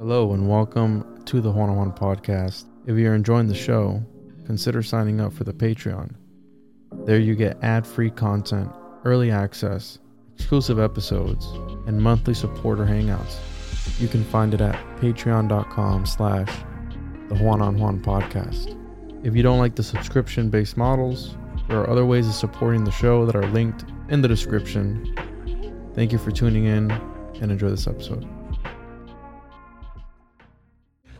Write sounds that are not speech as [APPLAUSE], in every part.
Hello and welcome to the Juan on Juan podcast. If you're enjoying the show, consider signing up for the Patreon. There you get ad-free content, early access, exclusive episodes, and monthly supporter hangouts. You can find it at patreon.com slash the Juan on Juan podcast. If you don't like the subscription-based models, there are other ways of supporting the show that are linked in the description. Thank you for tuning in and enjoy this episode.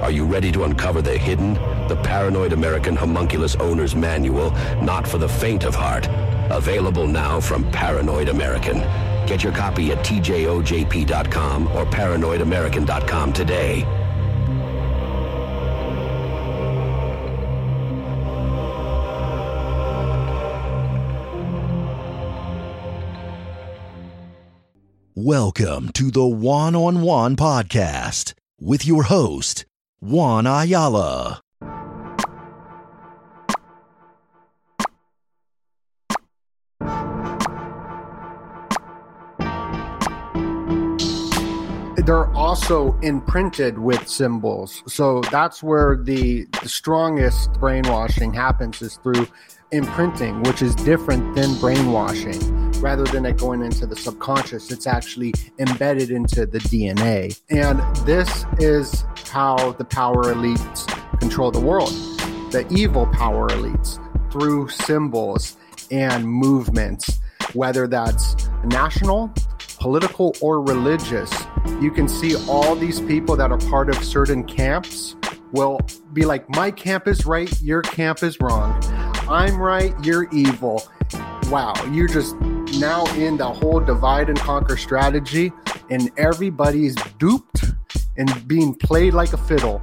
Are you ready to uncover the hidden? The Paranoid American Homunculus Owner's Manual, not for the faint of heart. Available now from Paranoid American. Get your copy at tjojp.com or paranoidamerican.com today. Welcome to the Juan on Juan podcast with your host, Juan Ayala. they're also imprinted with symbols. So that's where the, the strongest brainwashing happens is through imprinting, which is different than brainwashing. Rather than it going into the subconscious, it's actually embedded into the DNA. And this is how the power elites control the world. The evil power elites through symbols and movements, whether that's national, political, or religious. You can see all these people that are part of certain camps will be like, My camp is right, your camp is wrong. I'm right, you're evil. Wow, you're just now in the whole divide and conquer strategy, and everybody's duped and being played like a fiddle.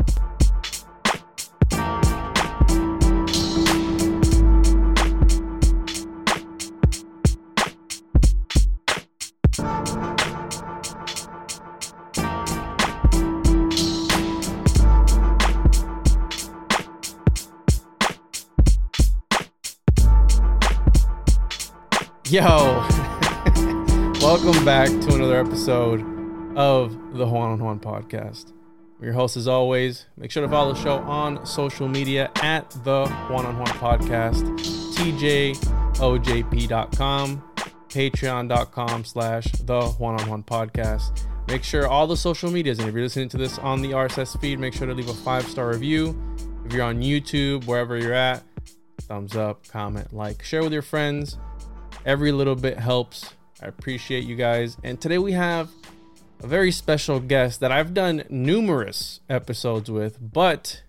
Yo, [LAUGHS] welcome back to another episode of the Juan on Juan podcast. Your host, as always. Make sure to follow the show on social media at the Juan on Juan podcast, tjojp.com, patreon.com slash the Juan on Juan podcast. Make sure all the social medias, and if you're listening to this on the RSS feed, make sure to leave a five star review. If you're on YouTube, wherever you're at, thumbs up, comment, like, share with your friends. Every little bit helps. I appreciate you guys. And today we have a very special guest that I've done numerous episodes with, but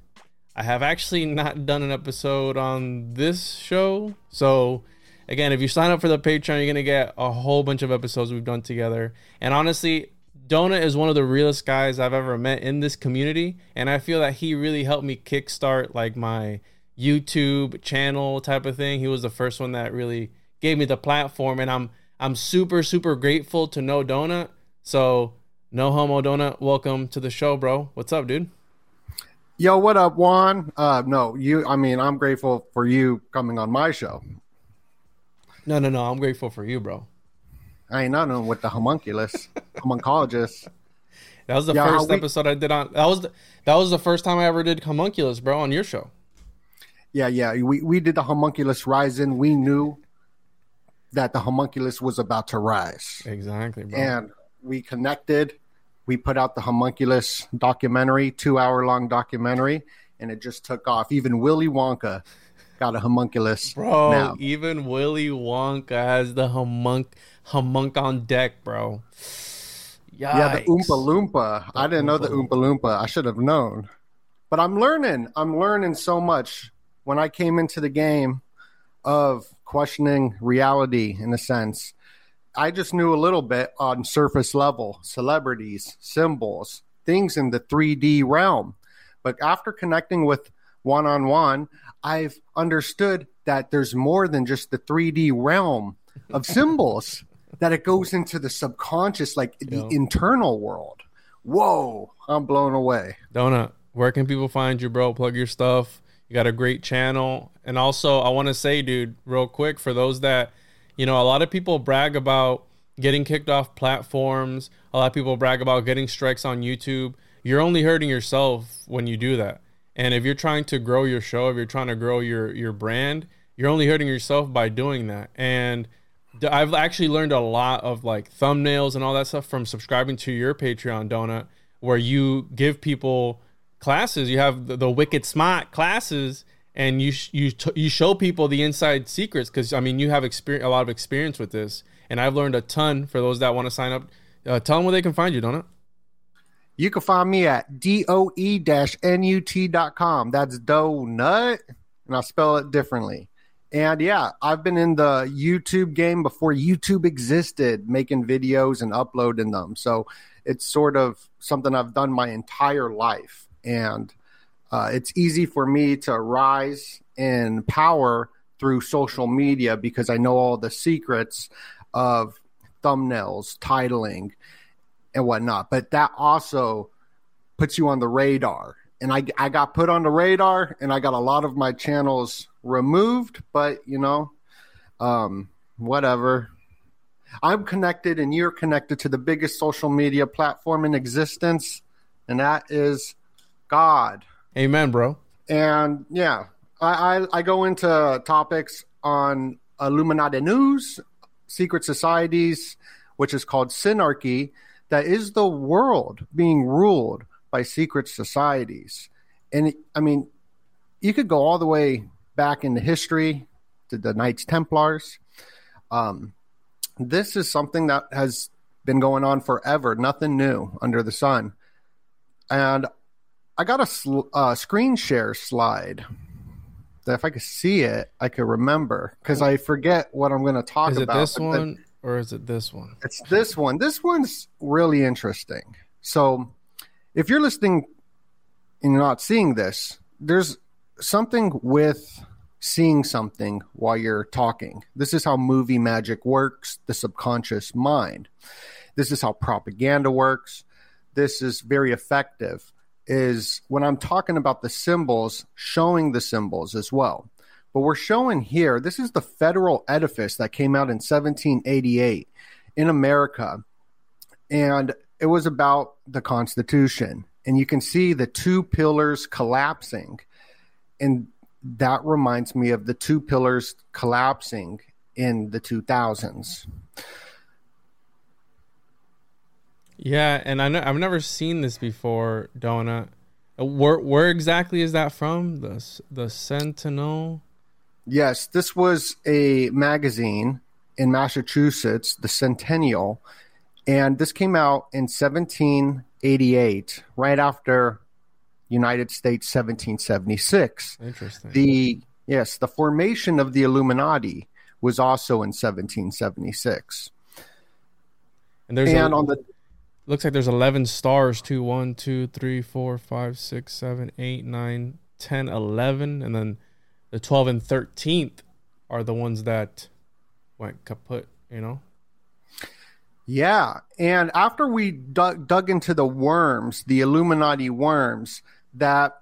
I have actually not done an episode on this show. So, again, if you sign up for the Patreon, you're going to get a whole bunch of episodes we've done together. And honestly, Donut is one of the realest guys I've ever met in this community. And I feel that he really helped me kickstart like my YouTube channel type of thing. He was the first one that really gave me the platform and I'm I'm super super grateful to know Donut. So no homo Donut, welcome to the show, bro. What's up, dude? Yo, what up, Juan? Uh no, you I mean, I'm grateful for you coming on my show. No, no, no. I'm grateful for you, bro. I ain't nothing with the homunculus, homuncologist. That was the Yeah, first we- episode I did on. That was the, that was the first time I ever did homunculus, bro, on your show. Yeah, yeah. We we did the homunculus rising. We knew that the homunculus was about to rise. Exactly, bro. and we connected. We put out the homunculus documentary, two hour long documentary, and it just took off. Even Willy Wonka got a homunculus bro, now. even Willy Wonka has the homunc homunc on deck, bro. Yeah, the Oompa Loompa. I didn't know the Oompa Loompa. I should have known. But I'm learning. I'm learning so much. When I came into the game of questioning reality, in a sense, I just knew a little bit on surface level celebrities, symbols, things in the 3D realm. But after connecting with Juan on Juan, I've understood that there's more than just the 3D realm of symbols, [LAUGHS] that it goes into the subconscious, like the internal world. Whoa, I'm blown away. Donut, where can people find you, bro? Plug your stuff. You got a great channel. And also, I want to say, dude, real quick, for those that, you know, a lot of people brag about getting kicked off platforms. A lot of people brag about getting strikes on YouTube. You're only hurting yourself when you do that. And if you're trying to grow your show, if you're trying to grow your your brand, you're only hurting yourself by doing that. And I've actually learned a lot of like thumbnails and all that stuff from subscribing to your Patreon donut, where you give people classes. You have the, the wicked smart classes, and you sh- you t- you show people the inside secrets because I mean you have experience a lot of experience with this, and I've learned a ton. For those that want to sign up, uh, tell them where they can find you, Donut? You can find me at doe-nut.com. That's donut, and I'll spell it differently. And yeah, I've been in the YouTube game before YouTube existed, making videos and uploading them. So it's sort of something I've done my entire life. And uh, it's easy for me to rise in power through social media because I know all the secrets of thumbnails, titling, and whatnot. But that also puts you on the radar. And I, I got put on the radar and I got a lot of my channels removed, but you know, um, whatever. I'm connected and you're connected to the biggest social media platform in existence, and that is God. Amen, bro. And yeah, I, I, I go into topics on Illuminati news, secret societies, which is called synarchy, that is the world being ruled by secret societies. And I mean, you could go all the way back into history to the Knights Templars. Um, this is something that has been going on forever, nothing new under the sun. And I got a sl- uh, screen share slide that if I could see it, I could remember because I forget what I'm going to talk Is it about. this the- or is it this one? it's this one. This one's really interesting. So, if you're listening and you're not seeing this, there's something with seeing something while you're talking. This is how movie magic works, the subconscious mind. This is how propaganda works. This is very effective. Is when I'm talking about the symbols, showing the symbols as well. But we're showing here, this is the federal edifice that came out in 1788 in America. And it was about the Constitution. And you can see the two pillars collapsing. And that reminds me of the two pillars collapsing in the 2000s. Yeah, and I know I've never seen this before, Donut. Uh, Where where exactly is that from? The the Sentinel. Yes, this was a magazine in Massachusetts, the Centennial, and this came out in 1788, right after United States 1776. Interesting. The yes, the formation of the Illuminati was also in 1776. and there's And a, on the looks like there's 11 stars too. One, two, three, four, five, six, seven, eight, nine, 10, 11, and then the 12 and 13th are the ones that went kaput. You know. Yeah, and after we dug, dug into the worms, the Illuminati worms, that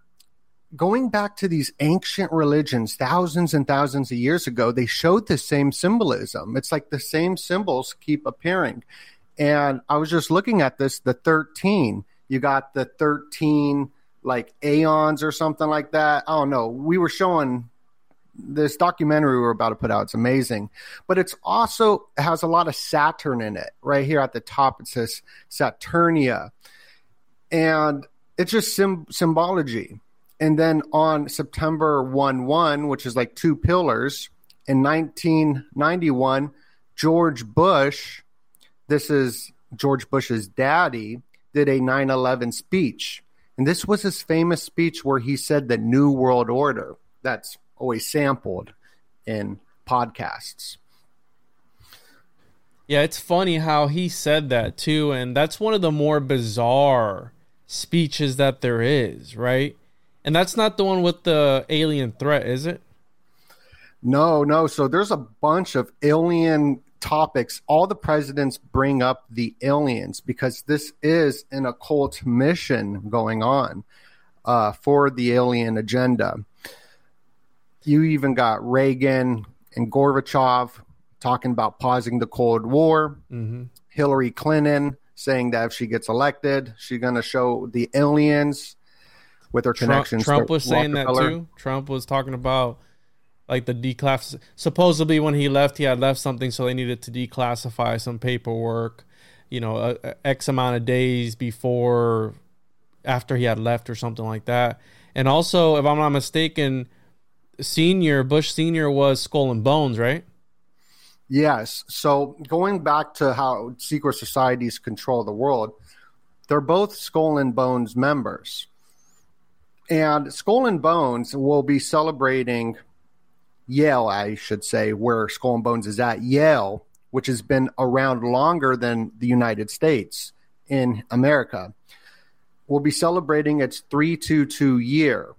going back to these ancient religions, thousands and thousands of years ago, they showed the same symbolism. It's like the same symbols keep appearing. And I was just looking at this the 13. You got the 13 like aeons or something like that. I don't know. We were showing this documentary we are about to put out. It's amazing, but it's also it has a lot of Saturn in it. Right here at the top, it says Saturnia, and it's just sim- symbology. And then on September 1 1, which is like two pillars, in 1991, George Bush, this is George Bush's daddy, did a 9 11 speech. And this was his famous speech where he said the New World Order. That's always sampled in podcasts. Yeah, it's funny how he said that too. And that's one of the more bizarre speeches that there is, right? And that's not the one with the alien threat, is it? No, no. So there's a bunch of alien topics. All the presidents bring up the aliens because this is an occult mission going on uh, for the alien agenda. You even got Reagan and Gorbachev talking about pausing the Cold War. Mm-hmm. Hillary Clinton saying that if she gets elected, she's going to show the aliens with her Trump, connections. Trump was saying that too. Trump was talking about like the declass. Supposedly, when he left, he had left something, so they needed to declassify some paperwork. You know, a, a X amount of days before, after he had left, or something like that. And also, if I'm not mistaken, Senior Bush Senior was Skull and Bones, right? Yes. So going back to how secret societies control the world, they're both Skull and Bones members. And Skull and Bones will be celebrating Yale, I should say, where Skull and Bones is at. Yale, which has been around longer than the United States in America, will be celebrating its 322 year.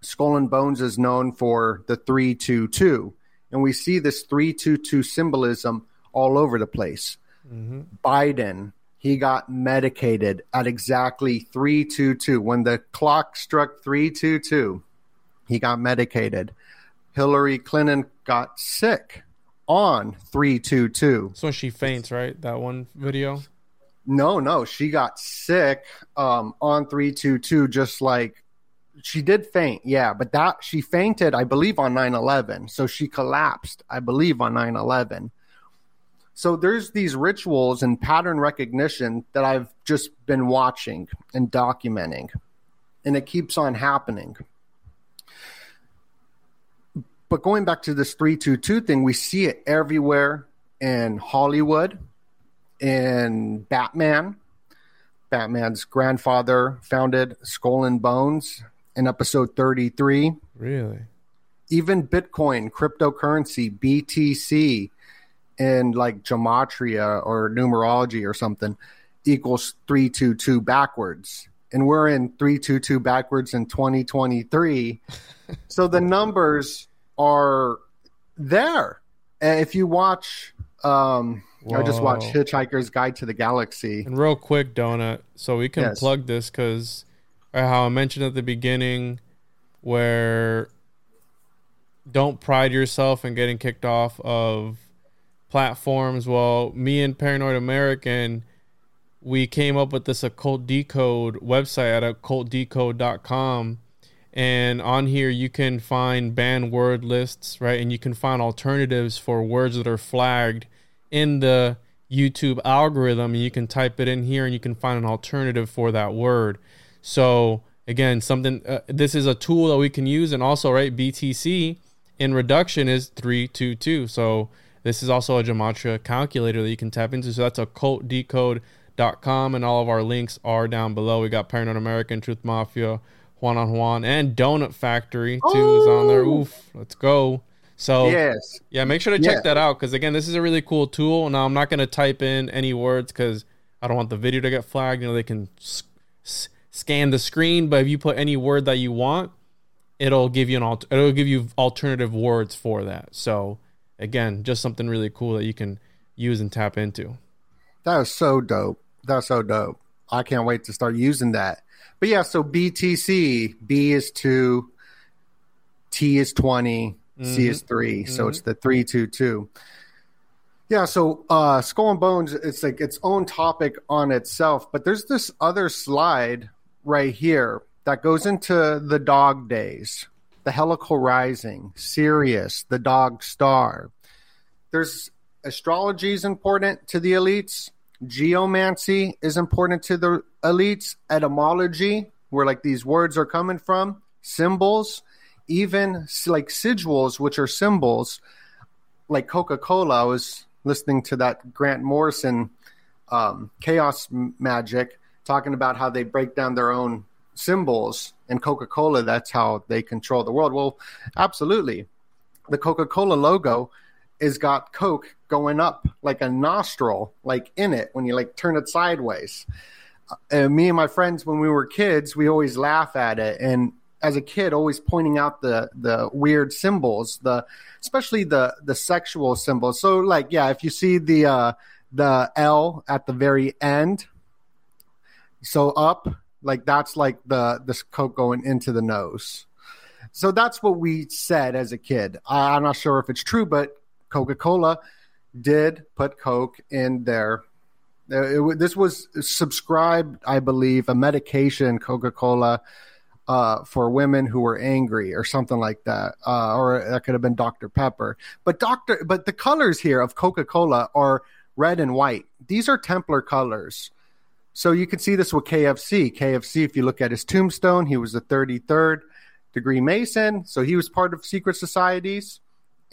Skull and Bones is known for the 322 and we see this 322 symbolism all over the place. Mm-hmm. Biden, he got medicated at exactly 322. When the clock struck 322, he got medicated. Hillary Clinton got sick on 322. So she faints, right? That one video? No, no, she got sick um, on 322, just like she did faint, yeah, but that she fainted, I believe, on 9 11. So she collapsed, I believe, on 9 11. So there's these rituals and pattern recognition that I've just been watching and documenting, and it keeps on happening. But going back to this 322 thing, we see it everywhere in Hollywood, in Batman. Batman's grandfather founded Skull and Bones in episode 33. Really? Even Bitcoin, cryptocurrency, BTC, and like gematria or numerology or something equals 322 backwards. And we're in 322 backwards in 2023. [LAUGHS] so the numbers are there. And if you watch, um, Whoa. I just watched Hitchhiker's Guide to the Galaxy. And real quick, Donut, so we can yes. plug this because how I mentioned at the beginning, where don't pride yourself in getting kicked off of platforms. Well, me and Paranoid American, we came up with this occult decode website at occultdecode.com. And on here, you can find banned word lists, right? And you can find alternatives for words that are flagged in the YouTube algorithm. And you can type it in here and you can find an alternative for that word. So again, something uh, this is a tool that we can use, and also right BTC in reduction is three two two. So this is also a gematria calculator that you can tap into. So that's occultdecode.com, and all of our links are down below. We got Paranoid American, Truth Mafia, Juan on Juan, and Donut Factory too oh. is on there. Oh. Oof, let's go. So yes, yeah, make sure to check yeah. that out because again, this is a really cool tool. Now I'm not going to type in any words because I don't want the video to get flagged. You know, they can scan the screen, but if you put any word that you want, it'll give you an alt- it'll give you alternative words for that. So again, just something really cool that you can use and tap into. That was so dope. That's so dope. I can't wait to start using that. But yeah, so BTC, B is two, T is 20, mm-hmm. C is 3 mm-hmm. So it's the 322. Yeah, so uh, Skull and Bones, it's like its own topic on itself. But there's this other slide right here that goes into the dog days, the Heliacal Rising, Sirius, the dog star. There's astrology is important to the elites. Geomancy is important to the elites. Etymology, where like these words are coming from, symbols, even like sigils, which are symbols, like Coca Cola. I was listening to that Grant Morrison um, Chaos Magic talking about how they break down their own symbols and Coca-Cola that's how they control the world. Well, absolutely. The Coca-Cola logo is got Coke going up like a nostril like in it when you like turn it sideways. Uh, me and my friends when we were kids, we always laugh at it and as a kid always pointing out the the weird symbols, the especially the the sexual symbols. So like yeah, if you see the uh the L at the very end, so up, like that's like the the coke going into the nose. So that's what we said as a kid. I'm not sure if it's true, but Coca Cola did put Coke in there. Uh, it, this was subscribed, I believe, a medication, Coca Cola, uh, for women who were angry or something like that, uh, or that could have been Dr Pepper. But Doctor, but the colors here of Coca Cola are red and white. These are Templar colors. So you can see this with KFC. KFC, if you look at his tombstone, he was a 33rd degree Mason. So he was part of secret societies.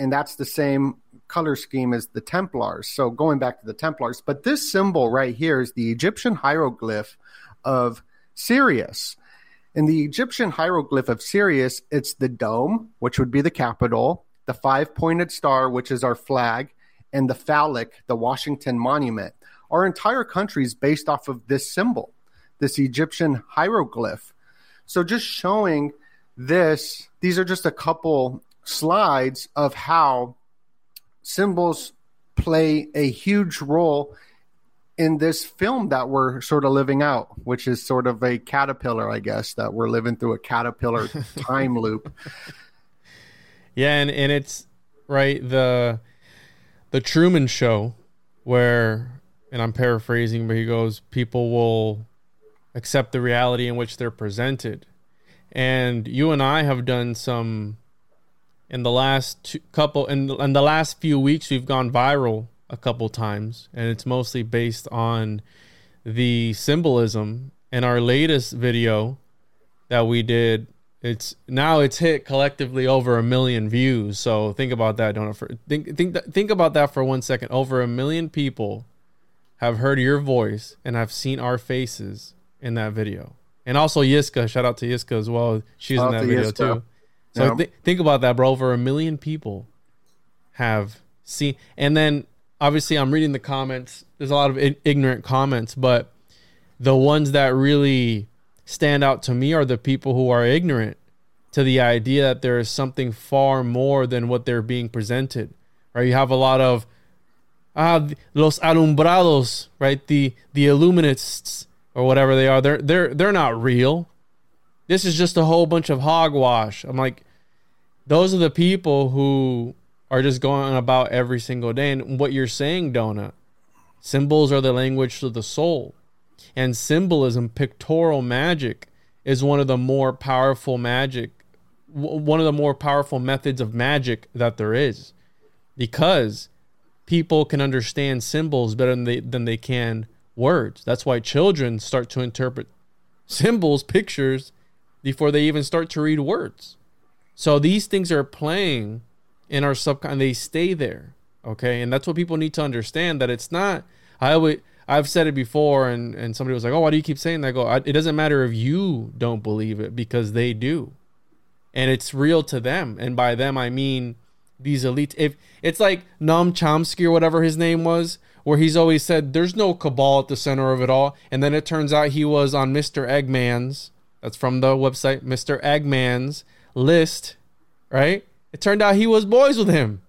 And that's the same color scheme as the Templars. So going back to the Templars. But this symbol right here is the Egyptian hieroglyph of Sirius. In the Egyptian hieroglyph of Sirius, it's the dome, which would be the capital, the five pointed star, which is our flag, and the phallic, the Washington Monument. Our entire country is based off of this symbol, this Egyptian hieroglyph. So just showing this, these are just a couple slides of how symbols play a huge role in this film that we're sort of living out, which is sort of a caterpillar, I guess, that we're living through a caterpillar [LAUGHS] time loop. Yeah, and, and it's right the the Truman Show, where and I'm paraphrasing, but he goes, people will accept the reality in which they're presented. And you and I have done some in the last two, couple in, in the last few weeks we've gone viral a couple times and it's mostly based on the symbolism in our latest video that we did it's now it's hit collectively over a million views so think about that don't think think think about that for one second over a million people have heard your voice and have seen our faces in that video. And also Yiska, shout out to Yiska as well. She's shout in that video Yiska. too. So yeah. th- think about that, bro. Over a million people have seen, and then obviously I'm reading the comments. There's a lot of I- ignorant comments, but the ones that really stand out to me are the people who are ignorant to the idea that there is something far more than what they're being presented. Right? You have a lot of ah, los alumbrados, right? The the illuminists or whatever they are. They're they're they're not real. This is just a whole bunch of hogwash. I'm like, those are the people who are just going about every single day. And what you're saying, Donut, symbols are the language of the soul, and symbolism, pictorial magic, is one of the more powerful magic, one of the more powerful methods of magic that there is, because people can understand symbols better than they than they can words. That's why children start to interpret symbols, pictures before they even start to read words. So these things are playing in our subconscious they stay there. Okay? And that's what people need to understand that it's not I would I've said it before and and somebody was like, "Oh, why do you keep saying that?" I go, "It doesn't matter if you don't believe it because they do." And it's real to them. And by them I mean these elites. If it's like Noam Chomsky or whatever his name was, where he's always said there's no cabal at the center of it all, and then it turns out he was on Mr. Eggman's. That's from the website Mr. Eggman's list, right? It turned out he was boys with him.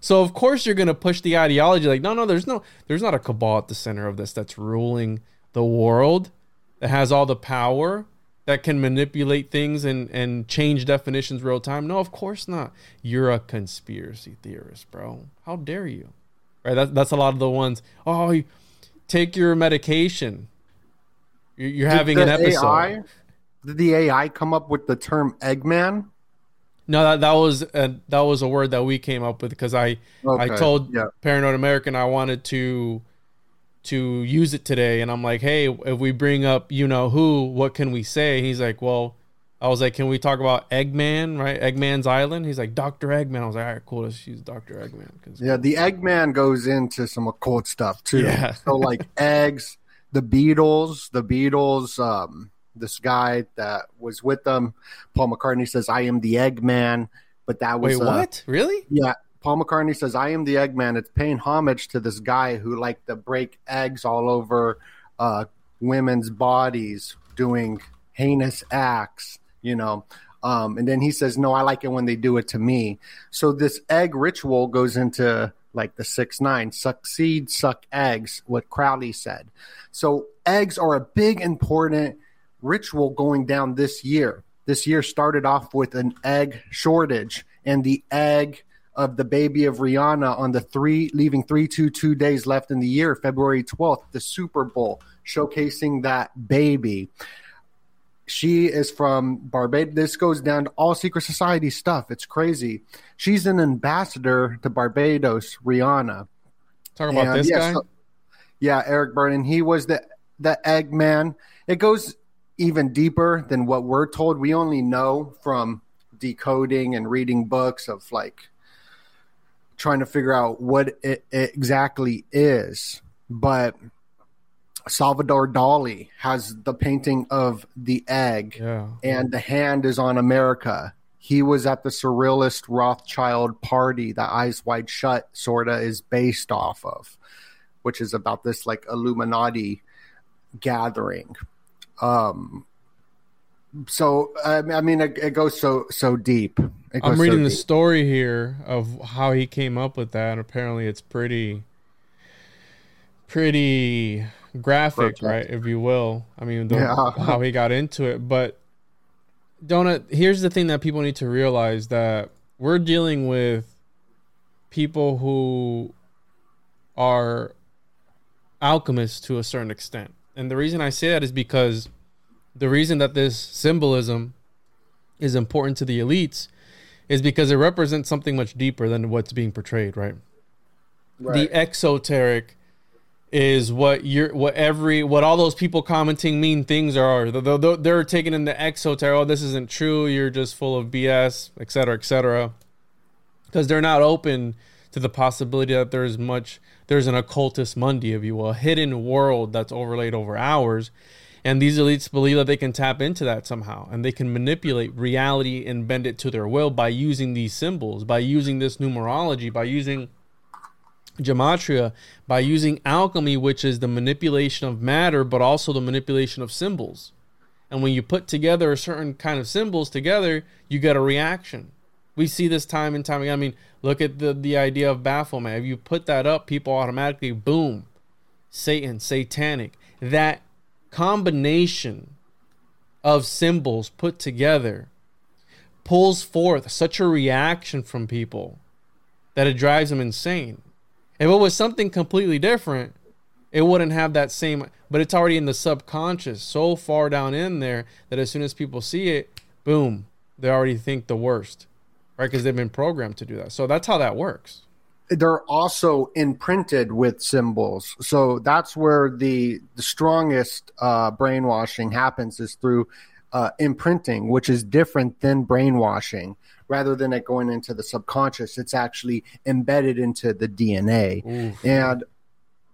So of course you're gonna push the ideology like no no there's no there's not a cabal at the center of this that's ruling the world. that has all the power that can manipulate things and and change definitions real time? No, of course not. You're a conspiracy theorist, bro. How dare you? Right? That, that's a lot of the ones. Oh, you, take your medication. You're, you're having an episode. AI, did the AI come up with the term Eggman? No, that that was a, that was a word that we came up with because I I told yeah. Paranoid American I wanted to to use it today, and I'm like, hey, if we bring up you know who, what can we say? He's like, well, I was like, can we talk about Eggman, right? Eggman's Island. He's like, Doctor Eggman. I was like, all right, cool. Let's use Doctor Eggman. Yeah, the Eggman goes into some occult stuff too. Yeah. so like [LAUGHS] eggs, the Beatles, the Beatles, um, this guy that was with them, Paul McCartney says, I am the Eggman, but that was Wait, uh, what? Really? Yeah. Paul McCartney says, I am the Eggman. It's paying homage to this guy who liked to break eggs all over uh, women's bodies, doing heinous acts, you know. Um, and then he says, No, I like it when they do it to me. So this egg ritual goes into like the six nine, suck seed, suck eggs, what Crowley said. So eggs are a big, important ritual going down this year. This year started off with an egg shortage, and the egg of the baby of Rihanna on the three leaving three two two days left in the year, February twelfth, the Super Bowl showcasing that baby. She is from Barbados. This goes down to all secret society stuff. It's crazy. She's an ambassador to Barbados, Rihanna. Talk about And, this yeah, guy. so- yeah, Eric Burdon. He was the the Eggman. It goes even deeper than what we're told. We only know from decoding and reading books of like trying to figure out what it, exactly is. But Salvador Dali has the painting of the egg yeah. and the hand is on America. He was at the surrealist Rothschild party that Eyes Wide Shut sorta is based off of, which is about this like Illuminati gathering. Um, so I I mean, it, it goes so so deep. It goes I'm so reading the deep. story here of how he came up with that. And apparently, it's pretty, pretty graphic, Grotesque. right? If you will. I mean, the, Yeah. [LAUGHS] how he got into it. But Donut, here's the thing that people need to realize that we're dealing with people who are alchemists to a certain extent. And the reason I say that is because the reason that this symbolism is important to the elites is because it represents something much deeper than what's being portrayed, right? The exoteric is what you're what every what all those people commenting mean things are they're, they're, they're taking in the exoteric oh this isn't true you're just full of bs etc cetera, etc cetera. because they're not open to the possibility that there's much there's an occultis mundi if you will a hidden world that's overlaid over ours. and these elites believe that they can tap into that somehow and they can manipulate reality and bend it to their will by using these symbols by using this numerology by using gematria by using alchemy, which is the manipulation of matter, but also the manipulation of symbols. And when you put together a certain kind of symbols together, you get a reaction. We see this time and time again. I mean, look at the, the idea of Baphomet. If you put that up, people automatically, boom, Satan, satanic. That combination of symbols put together pulls forth such a reaction from people that it drives them insane. If it was something completely different, it wouldn't have that same, but it's already in the subconscious so far down in there that as soon as people see it, boom, they already think the worst, right? Because they've been programmed to do that. So that's how that works. they're also imprinted with symbols. So that's where the the strongest uh, brainwashing happens is through uh, imprinting, which is different than brainwashing. Rather than it going into the subconscious, it's actually embedded into the DNA. And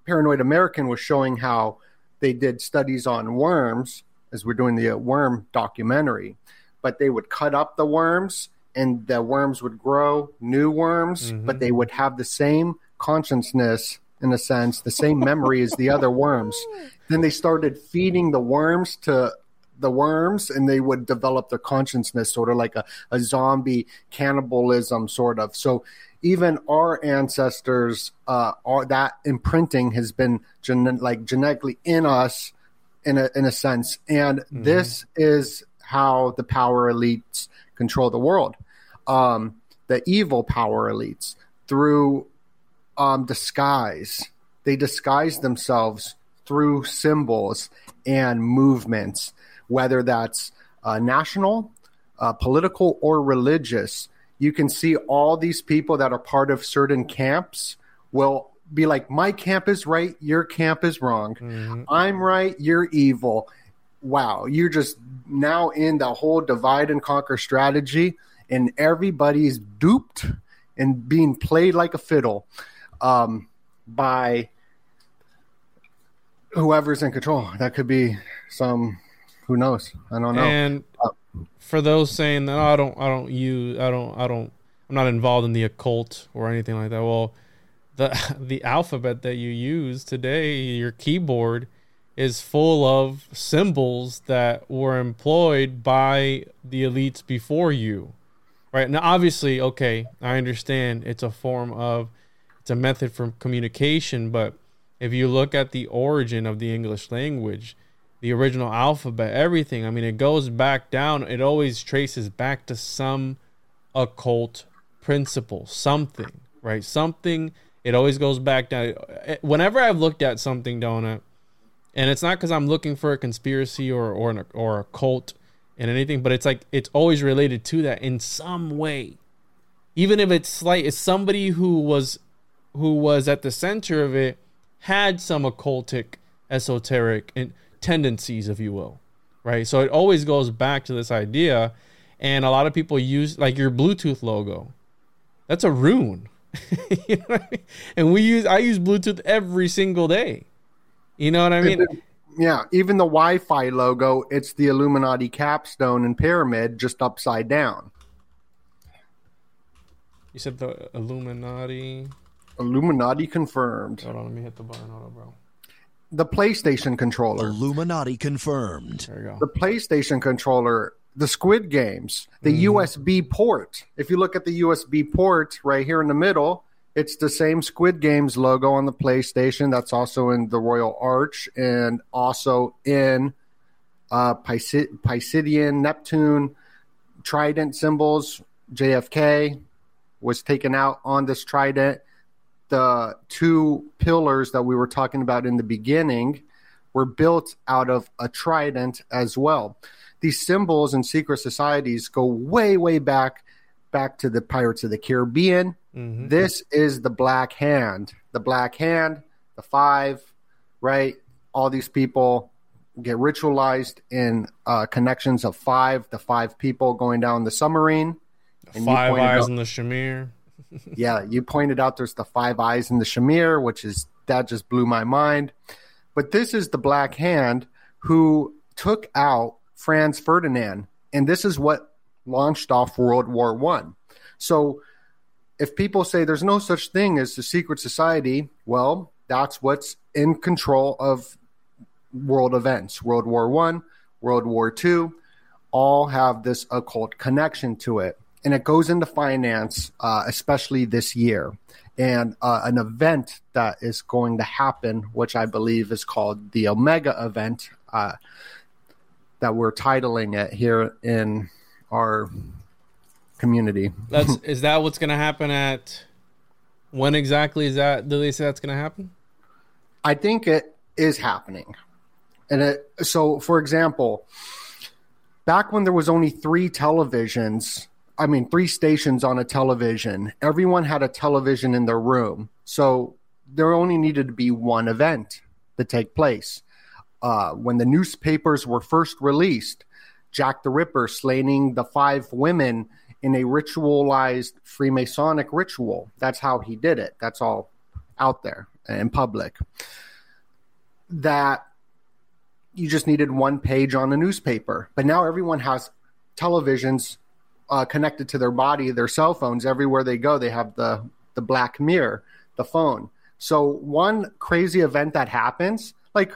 Paranoid American was showing how they did studies on worms, as we're doing the uh, worm documentary, but they would cut up the worms and the worms would grow new worms, but they would have the same consciousness in a sense, the same memory as the other worms. Then they started feeding the worms to the worms and they would develop their consciousness sort of like a, a zombie cannibalism sort of so even our ancestors uh are that imprinting has been gen- like genetically in us in a in a sense. And mm-hmm. this is how the power elites control the world. Um, the evil power elites through um, disguise. They disguise themselves through symbols and movements, whether that's uh, national, uh, political, or religious. You can see all these people that are part of certain camps will be like, My camp is right, your camp is wrong. Mm-hmm. I'm right, you're evil. Wow, you're just now in the whole divide and conquer strategy, and everybody's duped and being played like a fiddle um, by whoever's in control. That could be some who knows. I don't know. And uh, for those saying that oh, I don't, I don't use, I don't, I don't, I'm not involved in the occult or anything like that. Well, the [LAUGHS] the alphabet that you use today, your keyboard, is full of symbols that were employed by the elites before you. Right now, obviously, okay, I understand it's a form of, it's a method for communication, but if you look at the origin of the English language, the original alphabet, everything, I mean, it goes back down, it always traces back to some occult principle, something, right? Something, it always goes back down. Eh, eh, whenever I've looked at something, Donut, and it's not because I'm looking for a conspiracy or, or, an, or a cult and anything, but it's like it's always related to that in some way. Even if it's like it's somebody who was who was at the center of it had some occultic, esoteric and tendencies, if you will, right? So it always goes back to this idea, and a lot of people use like your Bluetooth logo. That's a rune, [LAUGHS] you know I mean? and we use I use Bluetooth every single day. You know what I mean? Yeah, even the Wi-Fi logo, it's the Illuminati capstone and pyramid just upside down. You said the Illuminati. Illuminati confirmed. Hold on, let me hit the button. Hold on, bro. The PlayStation controller. Illuminati confirmed. There you go. The PlayStation controller, the Squid Games, the mm. USB port. If you look at the USB port right here in the middle, it's the same Squid Games logo on the PlayStation. That's also in the Royal Arch and also in uh, Poseidon, Neptune, Trident symbols. JFK was taken out on this trident the two pillars that we were talking about in the beginning were built out of a trident as well. These symbols and secret societies go way, way back, back to the Pirates of the Caribbean. Mm-hmm. This is the Black Hand. The Black Hand, the five, right? All these people get ritualized in uh, connections of five, the five people going down the submarine. five eyes out, in the Shamir [LAUGHS] yeah, you pointed out there's the five eyes in the Shamir, which is that just blew my mind. But this is the Black Hand who took out Franz Ferdinand, and this is what launched off World War One. So, if people say there's no such thing as a secret society, well, that's what's in control of world events. World War One, World War Two, all have this occult connection to it and it goes into finance, uh, especially this year. And uh, an event that is going to happen, which I believe is called the Omega event, uh, that we're titling it here in our community. That's [LAUGHS] is that what's going to happen at? When exactly is that? Do they say that's going to happen? I think it is happening, and it. So, for example, back when there was only three televisions I mean, three stations on a television. Everyone had a television in their room. So there only needed to be one event to take place. Uh, when the newspapers were first released, Jack the Ripper slaying the five women in a ritualized Freemasonic ritual. That's how he did it. That's all out there in public. That you just needed one page on a newspaper. But now everyone has televisions uh, connected to their body, their cell phones. Everywhere they go, they have the the black mirror, the phone. So one crazy event that happens, like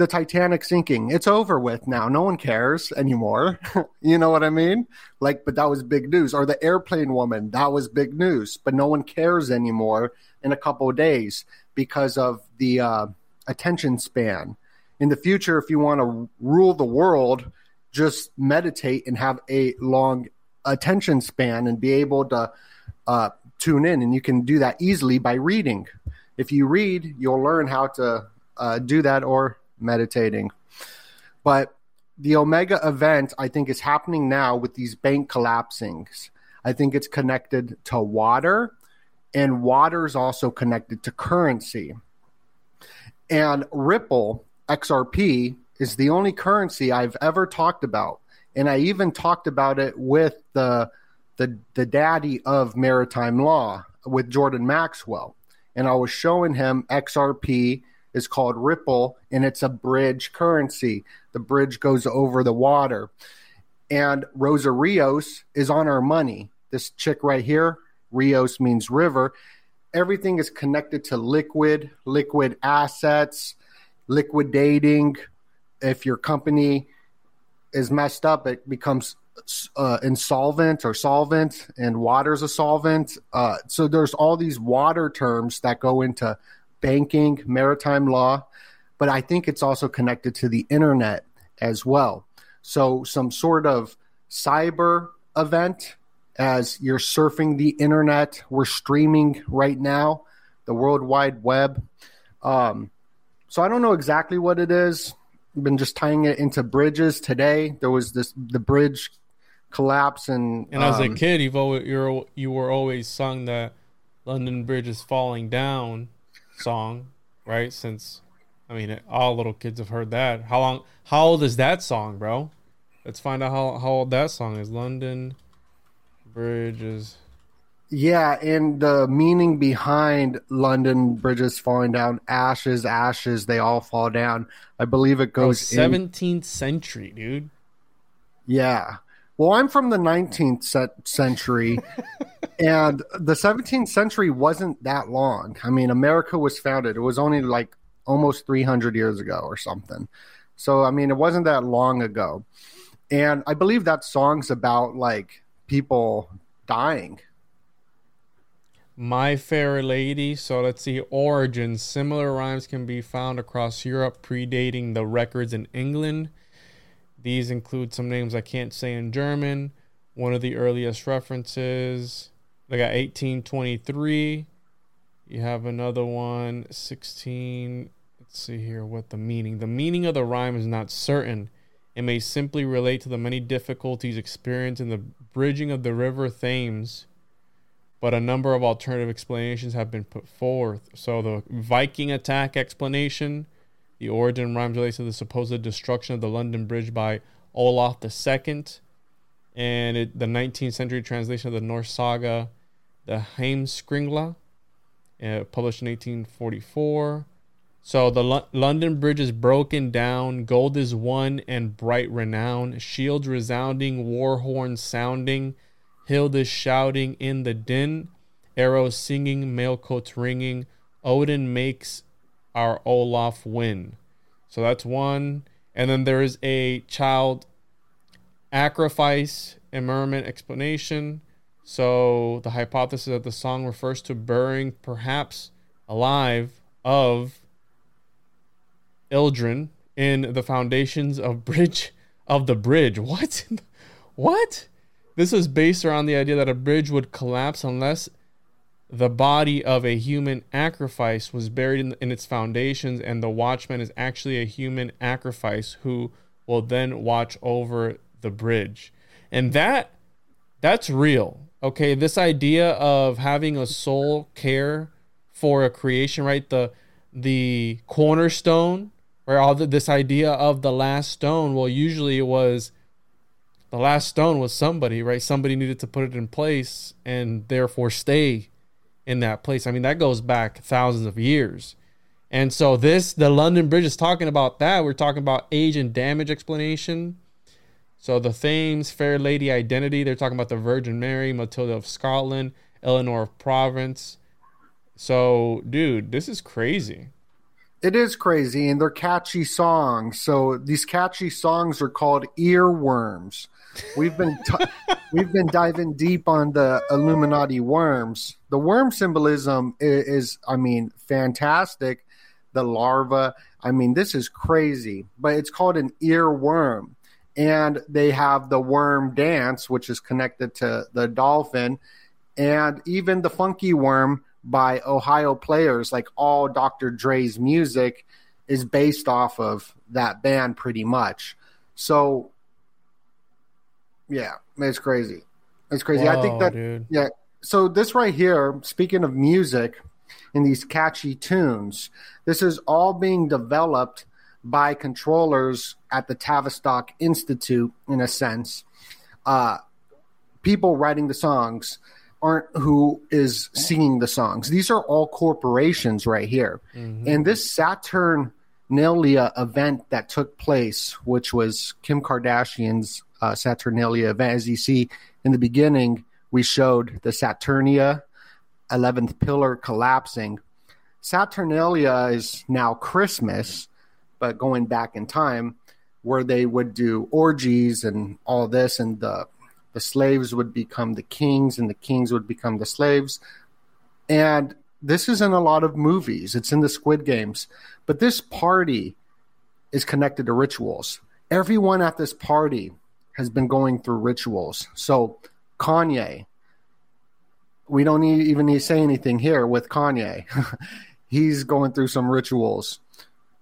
the Titanic sinking, it's over with now. No one cares anymore. [LAUGHS] you know what I mean? Like, but that was big news. Or the airplane woman, that was big news. But no one cares anymore in a couple of days because of the uh, attention span. in the future, if you want to rule the world, just meditate and have a long attention span and be able to uh, tune in. And you can do that easily by reading. If you read, you'll learn how to uh, do that or meditating. But the Omega event, I think, is happening now with these bank collapsings. I think it's connected to water, and water is also connected to currency. And Ripple XRP is the only currency I've ever talked about, and I even talked about it with the the the daddy of maritime law with Jordan Maxwell, and I was showing him XRP is called Ripple, and it's a bridge currency. The bridge goes over the water, and Rosa Rios is on our money. This chick right here, Rios means river. Everything is connected to liquid, liquid assets, liquidating. If your company is messed up, it becomes uh, insolvent or solvent, and water's a solvent. Uh, so there's all these water terms that go into banking, maritime law, but I think it's also connected to the internet as well. So some sort of cyber event as you're surfing the internet. We're streaming right now, the World Wide Web. Um, so I don't know exactly what it is. I've been just tying it into bridges today. There was this the bridge collapse and and as um, a kid, you've always you're you were always sung that London Bridge is falling down song, right? Since I mean, all little kids have heard that. How long? How old is that song, bro? Let's find out how how old that song is. London Bridges. Yeah, and the meaning behind London bridges falling down, ashes, ashes, they all fall down. I believe it goes seventeenth century, dude. Yeah. Well, I'm from the 19th century, [LAUGHS] and the 17th century wasn't that long. I mean, America was founded; it was only like almost 300 years ago or something. So, I mean, it wasn't that long ago. And I believe that song's about like people dying. My Fair Lady. So let's see. Origins. Similar rhymes can be found across Europe, predating the records in England. These include some names I can't say in German. One of the earliest references, they got 1823. You have another one, 16. Let's see here what the meaning. The meaning of the rhyme is not certain. It may simply relate to the many difficulties experienced in the bridging of the river Thames, but a number of alternative explanations have been put forth. So the Viking attack explanation, the origin rhymes relates to the supposed destruction of the London Bridge by Olaf II, and it, the 19th century translation of the Norse saga, the Heimskringla, uh, published in 1844. So the L- London Bridge is broken down, gold is won, and bright renown, shields resounding, war horns sounding, hild is shouting in the din, arrows singing, mail coats ringing. Odin makes our Olaf win. So that's one. And then there is a child sacrifice immurement explanation. So the hypothesis that the song refers to burying, perhaps alive, of Ildren in the foundations of bridge of the bridge. [LAUGHS] What? what? This is based around the idea that a bridge would collapse unless the body of a human sacrifice was buried in, in its foundations, and the watchman is actually a human sacrifice who will then watch over the bridge. And that that's real. Okay, this idea of having a soul care for a creation, right? The the cornerstone, right? All the, this idea of the last stone. Well, usually it was the last stone was somebody, right? Somebody needed to put it in place and therefore stay in that place. I mean, that goes back thousands of years. And so this the London Bridge is talking about that. We're talking about age and damage explanation. So the Thames, Fair Lady identity, they're talking about the Virgin Mary, Matilda of Scotland, Eleanor of Provence. So, dude, this is crazy. It is crazy, and they're catchy songs. So these catchy songs are called earworms. We've been t- [LAUGHS] we've been diving deep on the Illuminati worms. The worm symbolism is, is, I mean, fantastic. the larva. I mean, this is crazy, but it's called an earworm. And they have the worm dance, which is connected to the dolphin, and even the funky worm by Ohio players, like all Dr. Dre's music is based off of that band pretty much. So, yeah, it's crazy. It's crazy. Whoa, I think that, dude. yeah. So, this right here, speaking of music and these catchy tunes, this is all being developed by controllers at the Tavistock Institute, in a sense. Uh, people writing the songs aren't who is singing the songs. These are all corporations right here. And this Saturnalia event that took place, which was Kim Kardashian's uh, Saturnalia event, as you see in the beginning, we showed the Saturnia, 11th pillar collapsing. Saturnalia is now Christmas, but going back in time, where they would do orgies and all this, and the the slaves would become the kings and the kings would become the slaves. And this is in a lot of movies. It's in the Squid Games. But this party is connected to rituals. Everyone at this party has been going through rituals. So Kanye, we don't need, even need to say anything here with Kanye. [LAUGHS] He's going through some rituals.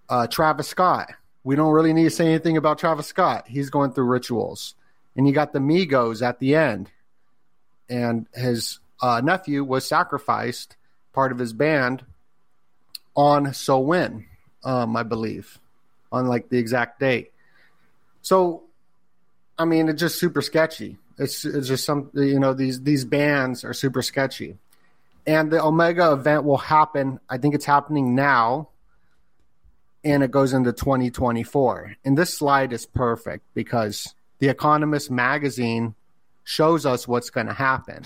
Uh, Travis Scott, we don't really need to say anything about Travis Scott. He's going through rituals and you got the Migos at the end, and his uh, nephew was sacrificed, part of his band, on Samhain, um, I believe, on like the exact date. So, I mean, it's just super sketchy. It's it's just some you know these these bands are super sketchy, and the Omega event will happen. I think it's happening now and it goes into 2024. And this slide is perfect because the Economist magazine shows us what's going to happen.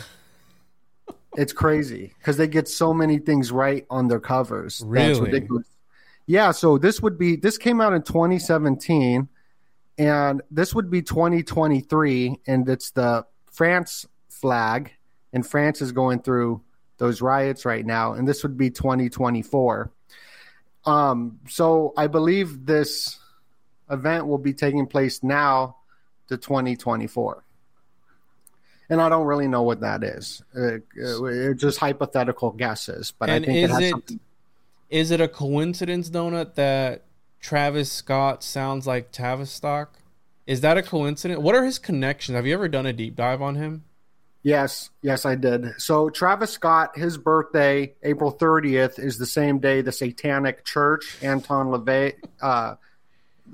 It's crazy because they get so many things right on their covers. That's Really? ridiculous. Yeah, so this would be this came out in 2017 and this would be 2023 and it's the France flag and France is going through those riots right now and this would be 2024. Um so I believe this event will be taking place now to 2024. And I don't really know what that is. Uh, uh, it's just hypothetical guesses, but and I think it is has it something. is it a coincidence, Donut, that Travis Scott sounds like Tavistock? Is that a coincidence? What are his connections? Have you ever done a deep dive on him? Yes, yes, I did. So Travis Scott, his birthday, April 30th, is the same day the Satanic Church, Anton LaVey, uh,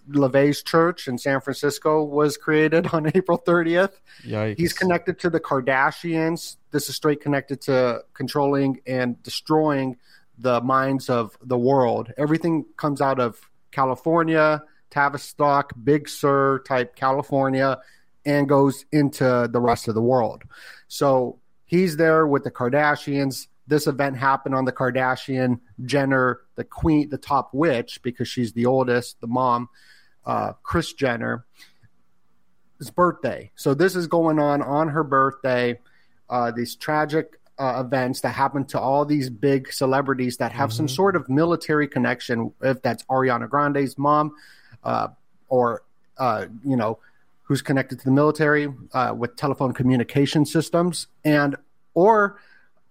LaVey's church in San Francisco, was created on [LAUGHS] April 30th. Yikes. He's connected to the Kardashians. This is straight connected to controlling and destroying the minds of the world. Everything comes out of California, Tavistock, Big Sur type California, and goes into the rest of the world. So he's there with the Kardashians. This event happened on the Kardashian Jenner, the queen, the top witch, because she's the oldest, the mom, uh, Kris Jenner his birthday. So this is going on on her birthday. Uh, these tragic uh, events that happen to all these big celebrities that have some sort of military connection. If that's Ariana Grande's mom, uh, or uh, you know, who's connected to the military uh, with telephone communication systems, and or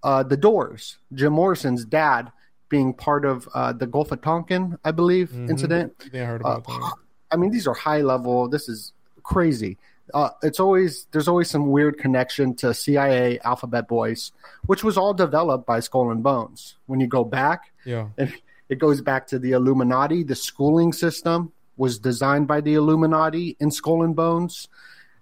uh, the Doors, Jim Morrison's dad, being part of uh, the Gulf of Tonkin, I believe, incident. Yeah, I heard about that. I mean, these are high level. This is crazy. Uh, it's always there's always some weird connection to CIA Alphabet Boys, which was all developed by Skull and Bones. When you go back, Yeah. it, it goes back to the Illuminati. The schooling system was designed by the Illuminati in Skull and Bones,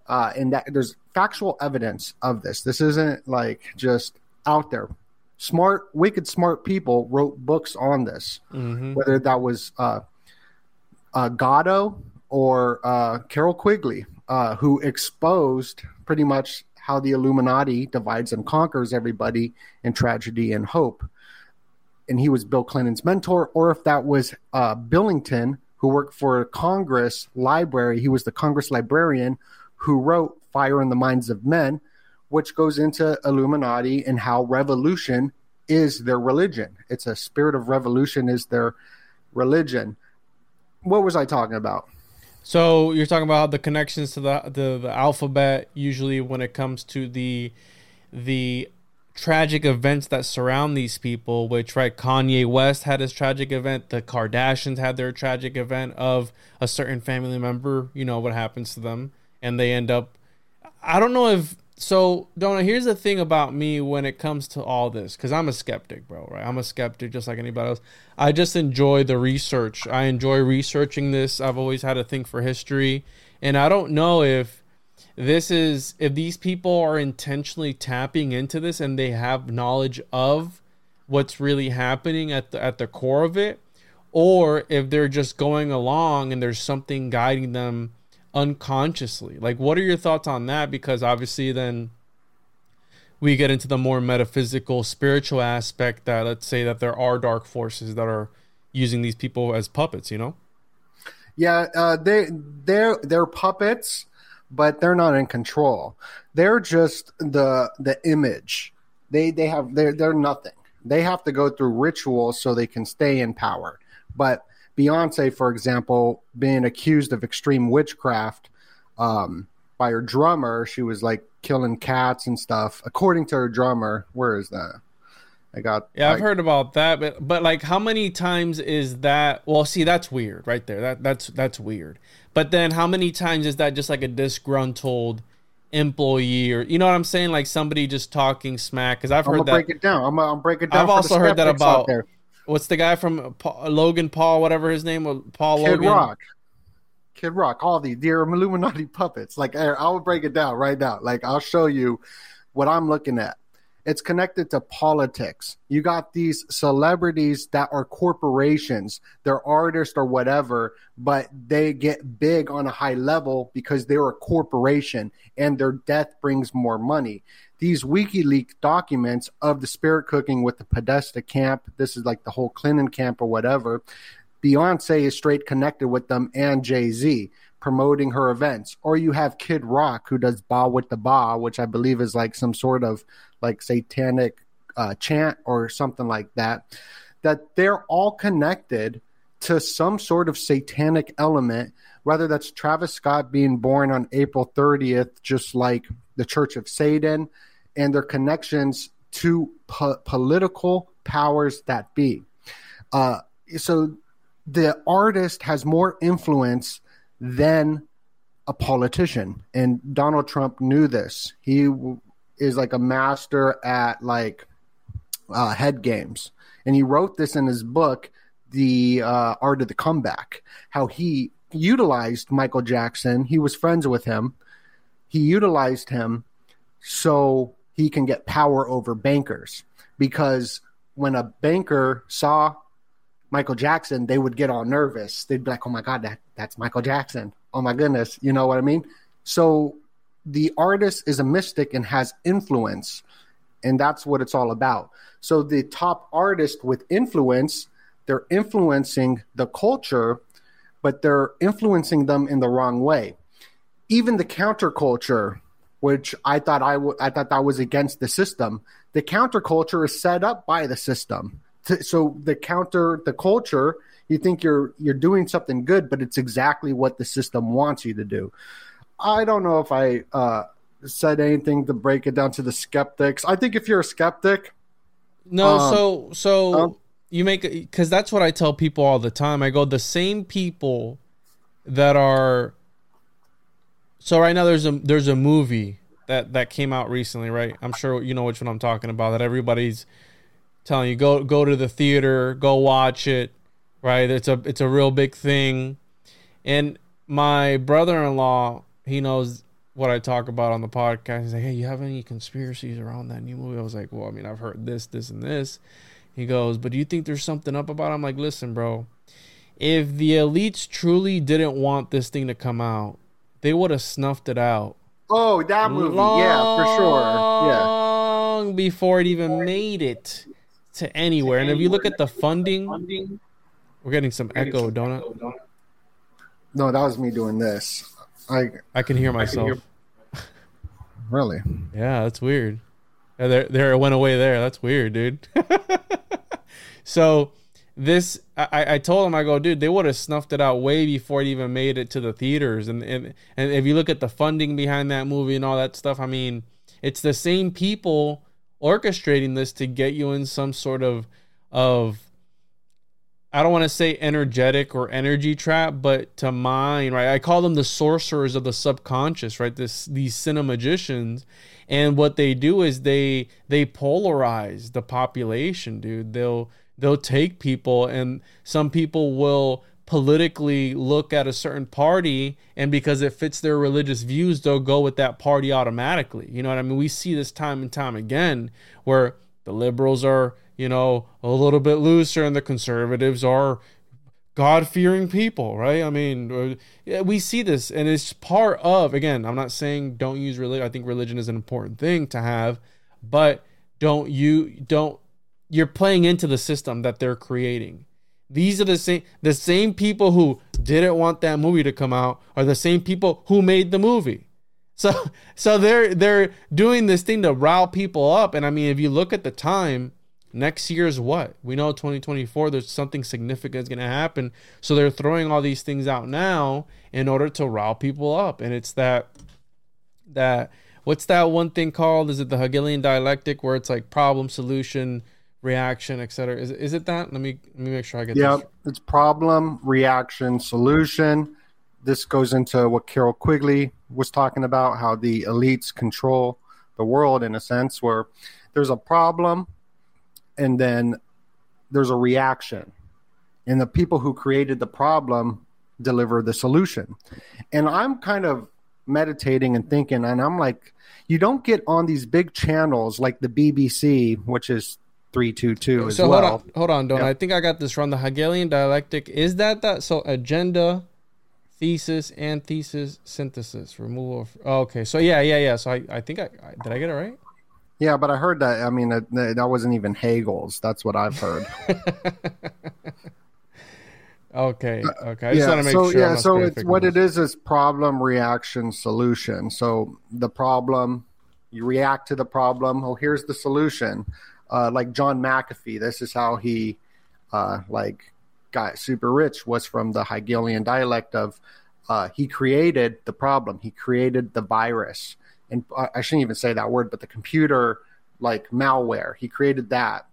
uh, and that there's factual evidence of this. This isn't like just out there. Smart, wicked, smart people wrote books on this hmm whether that was uh, uh, Gatto or uh, Carroll Quigley, uh, who exposed pretty much how the Illuminati divides and conquers everybody in tragedy and hope. And he was Bill Clinton's mentor, or if that was uh, Billington, who worked for Congress Library, he was the Congress librarian who wrote Fire in the Minds of Men, which goes into Illuminati and how revolution is their religion. It's a spirit of revolution is their religion. What was I talking about? So you're talking about the connections to the, the the alphabet. Usually, when it comes to the the tragic events that surround these people, which right, Kanye West had his tragic event. The Kardashians had their tragic event of a certain family member. You know what happens to them, and they end up. I don't know if so. Donna, here's the thing about me when it comes to all this, because I'm a skeptic, bro. Right, I'm a skeptic just like anybody else. I just enjoy the research. I enjoy researching this. I've always had a thing for history, and I don't know if this is if these people are intentionally tapping into this and they have knowledge of what's really happening at the at the core of it or if they're just going along and there's something guiding them unconsciously like what are your thoughts on that because obviously then we get into the more metaphysical spiritual aspect that let's say that there are dark forces that are using these people as puppets you know yeah uh, they they're they're puppets but they're not in control. They're just the the image. They they have they're they're nothing. They have to go through rituals so they can stay in power. But Beyonce, for example, being accused of extreme witchcraft um, by her drummer, she was like killing cats and stuff. According to her drummer, where is that? I got. Yeah, I've heard about that, but but like, how many times is that? Well, see, that's weird, right there. That that's that's weird. But then, how many times is that just like a disgruntled employee, or you know what I'm saying, like somebody just talking smack? Because I've heard that. Break it down. I'm gonna break it down. I've also heard that about what's the guy from Paul, Logan Paul, whatever his name was, Paul Logan? Kid Logan. Rock. Kid Rock, all these they're Illuminati puppets. Like I'll break it down right now. Like I'll show you what I'm looking at. It's connected to politics. You got these celebrities that are corporations, they're artists or whatever, but they get big on a high level because they're a corporation and their death brings more money. These WikiLeaks documents of the spirit cooking with the Podesta camp, this is like the whole Clinton camp or whatever. Beyonce is straight connected with them and Jay Z promoting her events. Or you have Kid Rock who does Bawitdaba, which I believe is like some sort of like satanic uh, chant or something like that. That they're all connected to some sort of satanic element, whether that's Travis Scott being born on April 30th, just like the Church of Satan, and their connections to po- political powers that be. Uh, so the artist has more influence than a politician. And Donald Trump knew this. He is like a master at like uh, head games. And he wrote this in his book, The uh, Art of the Comeback, how he utilized Michael Jackson. He was friends with him. He utilized him so he can get power over bankers. Because when a banker saw Michael Jackson, they would get all nervous. They'd be like, "Oh my God, that that's Michael Jackson! Oh my goodness!" You know what I mean? So the artist is a mystic and has influence, and that's what it's all about. So the top artist with influence, they're influencing the culture, but they're influencing them in the wrong way. Even the counterculture, which I thought I, w- I thought that was against the system, the counterculture is set up by the system. To, so the counter the culture you think you're you're doing something good but it's exactly what the system wants you to do. I don't know if i uh, said anything to break it down to the skeptics. I think if you're a skeptic no um, so so um, you make because that's what i tell people all the time. I go the same people that are so right now there's a there's a movie that that came out recently right i'm sure you know which one i'm talking about that everybody's telling you go go to the theater, go watch it, right? It's a it's a real big thing. And my brother-in-law, he knows what I talk about on the podcast. He's like, "Hey, you have any conspiracies around that new movie?" I was like, "Well, I mean, I've heard this, this, and this." He goes, "But do you think there's something up about?" It? I'm like, "Listen, bro, if the elites truly didn't want this thing to come out, they would have snuffed it out." Oh, that movie, yeah, for sure, yeah. Long before it even made it to anywhere. And if you look at the funding, we're getting some echo, don't it? No, that was me doing this. I I can hear myself. Can hear... [LAUGHS] really? Yeah, that's weird. Yeah, there, there, it went away. There, that's weird, dude. [LAUGHS] so, this I, I told him I go, dude, they would have snuffed it out way before it even made it to the theaters. And, and and if you look at the funding behind that movie and all that stuff, I mean, it's the same people orchestrating this to get you in some sort of of I don't want to say energetic or energy trap, but to mine, right? I call them the sorcerers of the subconscious, right? This these cinemagicians, and what they do is they they polarize the population, dude. They'll they'll take people, and some people will politically look at a certain party, and because it fits their religious views, they'll go with that party automatically. You know what I mean? We see this time and time again, where the liberals are you know, a little bit looser, and the conservatives are God fearing people, right? I mean, uh, we see this, and it's part of, again, I'm not saying don't use religion. I think religion is an important thing to have, but don't you, don't, you're playing into the system that they're creating. These are the same, the same people who didn't want that movie to come out are the same people who made the movie. [LAUGHS] So, so they're, they're doing this thing to rile people up. And I mean, if you look at the time, next year is what we know 2024 there's something significant is going to happen so they're throwing all these things out now in order to rile people up and it's that that what's that one thing called is it the hegelian dialectic where it's like problem solution reaction etc is, is it that? Let me let me make sure i get yeah it's problem reaction solution. This goes into what Carroll Quigley was talking about how the elites control the world in a sense where there's a problem and then there's a reaction. And the people who created the problem deliver the solution. And i'm kind of meditating and thinking and i'm like you don't get on these big channels like the bbc which is 322 as so well hold on hold on don't i think i got this wrong the hegelian dialectic is that that so agenda thesis antithesis synthesis removal of, oh, okay so yeah yeah yeah so i, I think I, I did i get it right yeah, but I heard that. I mean, that, that wasn't even Hegel's. That's what I've heard. [LAUGHS] okay. Uh, okay. I yeah. so sure yeah. So it's what it is is problem, reaction, solution. So the problem, you react to the problem. Oh, here's the solution. Uh, like John McAfee. This is how he, uh, like, got super rich. Was from the Hegelian dialect of, uh, he created the problem. He created the virus and I shouldn't even say that word, but the computer like malware. He created that.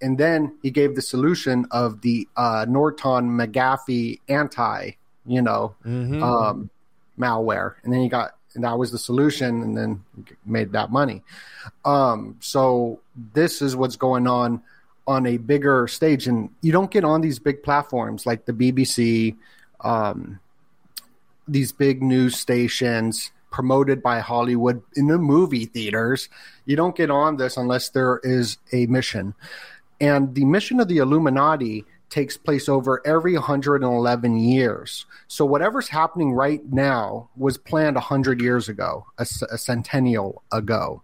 And then he gave the solution of the uh, Norton McAfee anti, you know, mm-hmm. um, malware. And then he got, and that was the solution, and then made that money. Um, so this is what's going on on a bigger stage, and you don't get on these big platforms like the BBC, um, these big news stations promoted by Hollywood in the movie theaters. You don't get on this unless there is a mission. And the mission of the Illuminati takes place over every 111 years. So whatever's happening right now was planned 100 years ago, a, a centennial ago.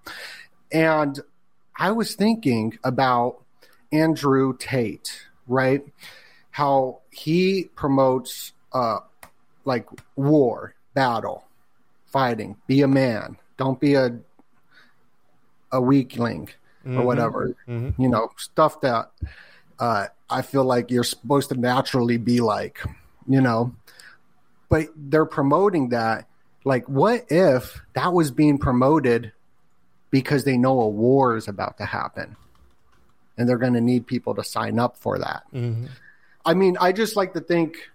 And I was thinking about Andrew Tate, right? How he promotes uh, like war, battle, fighting. Be a man. Don't be a a weakling mm-hmm. or whatever. Mm-hmm. You know, stuff that uh, I feel like you're supposed to naturally be like. You know, but they're promoting that. Like, what if that was being promoted because they know a war is about to happen, and they're going to need people to sign up for that? Mm-hmm. I mean, I just like to think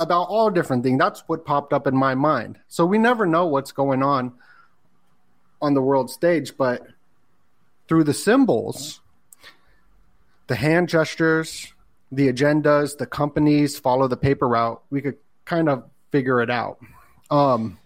about all different things. That's what popped up in my mind. So we never know what's going on on the world stage, but through the symbols, the hand gestures, the agendas, the companies follow the paper route, we could kind of figure it out. Um,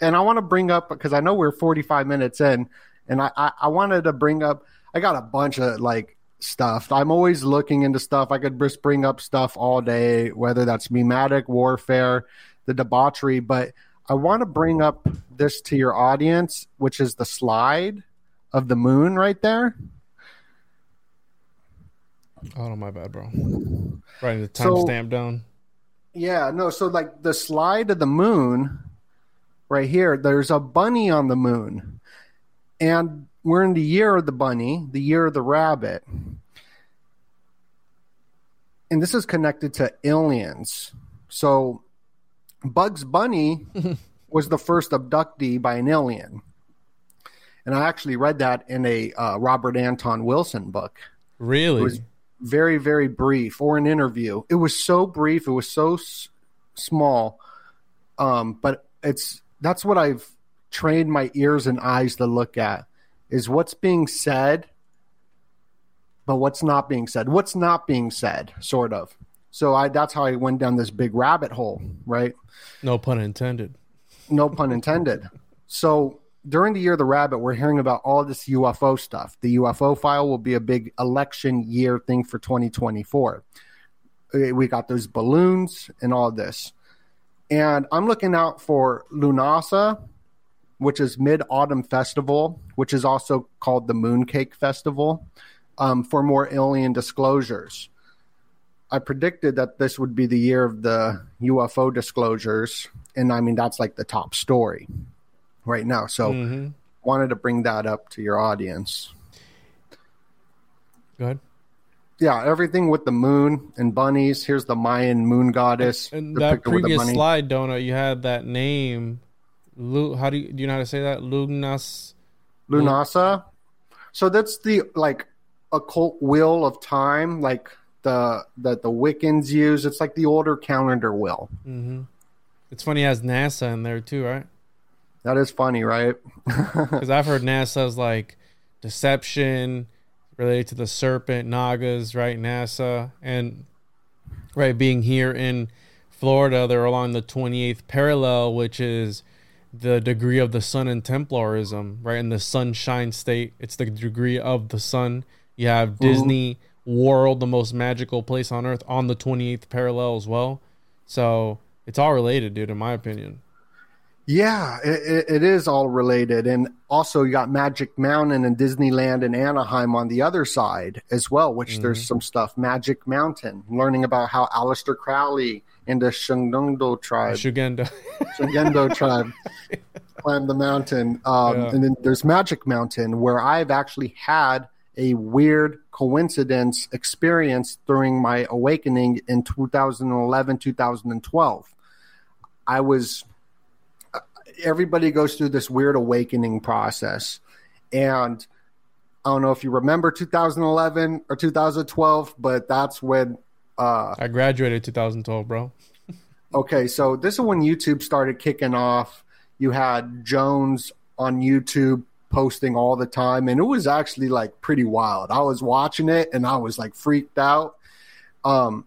and I want to bring up because I know we're 45 minutes in, and I, I, I wanted to bring up. I got a bunch of like stuff. I'm always looking into stuff. I could just bring up stuff all day, whether that's memetic warfare, the debauchery, but I want to bring up this to your audience, which is the slide of the moon right there. Oh, no, my bad, bro. Writing the timestamp so, down. Yeah, no. So, like the slide of the moon right here, there's a bunny on the moon. And we're in the year of the bunny, the year of the rabbit. and this is connected to aliens. So Bugs Bunny [LAUGHS] was the first abductee by an alien. And I actually read that in a uh, Robert Anton Wilson book. Really? It was very, very brief, or an interview. It was so brief. It was so s- small. Um, but it's that's what I've trained my ears and eyes to look at is what's being said, but what's not being said. What's not being said, sort of. So I that's how I went down this big rabbit hole, right? no pun intended. no pun intended. So during the year of the rabbit, we're hearing about all this UFO stuff. The UFO file will be a big election year thing for 2024. Uh, We got those balloons and all this. And I'm looking out for Lunasa, which is Mid Autumn Festival, which is also called the Mooncake Festival, um, for more alien disclosures. I predicted that this would be the year of the UFO disclosures, and I mean that's like the top story right now. So hmm wanted to bring that up to your audience. Go ahead. Yeah, everything with the moon and bunnies. Here's the Mayan moon goddess. And that depicted with a previous slide, Donut, you had that name. Lu, how do you do you know how to say that? Lugnas. Lunasa. So that's the like occult wheel of time, like the that the Wiccans use. It's like the older calendar wheel. hmm It's funny, it has NASA in there too, right? That is funny, right? [LAUGHS] Because I've heard NASA's like deception related to the serpent, Nagas, right? NASA. And right, being here in Florida, they're along the 28th parallel, which is the degree of the sun in Templarism, right? In the sunshine state, it's the degree of the sun. You have mm-hmm. Disney World, the most magical place on earth, on the 28th parallel as well. So it's all related, dude, in my opinion. Yeah, it, it- is all related. And also, you got Magic Mountain and Disneyland and Anaheim on the other side as well, which there's some stuff. Magic Mountain, learning about how Aleister Crowley and the Shungendo tribe, Shugenda. [LAUGHS] Shungendo tribe, [LAUGHS] climbed the mountain. Um, Yeah. And then there's Magic Mountain, where I've actually had a weird coincidence experience during my awakening in 2011, 2012. I was everybody goes through this weird awakening process. And I don't know if you remember 2011 or 2012, but that's when, uh, I graduated 2012, bro. [LAUGHS] okay, so this is when YouTube started kicking off. You had Jones on YouTube posting all the time, and it was actually like pretty wild. I was watching it and I was like freaked out. Um,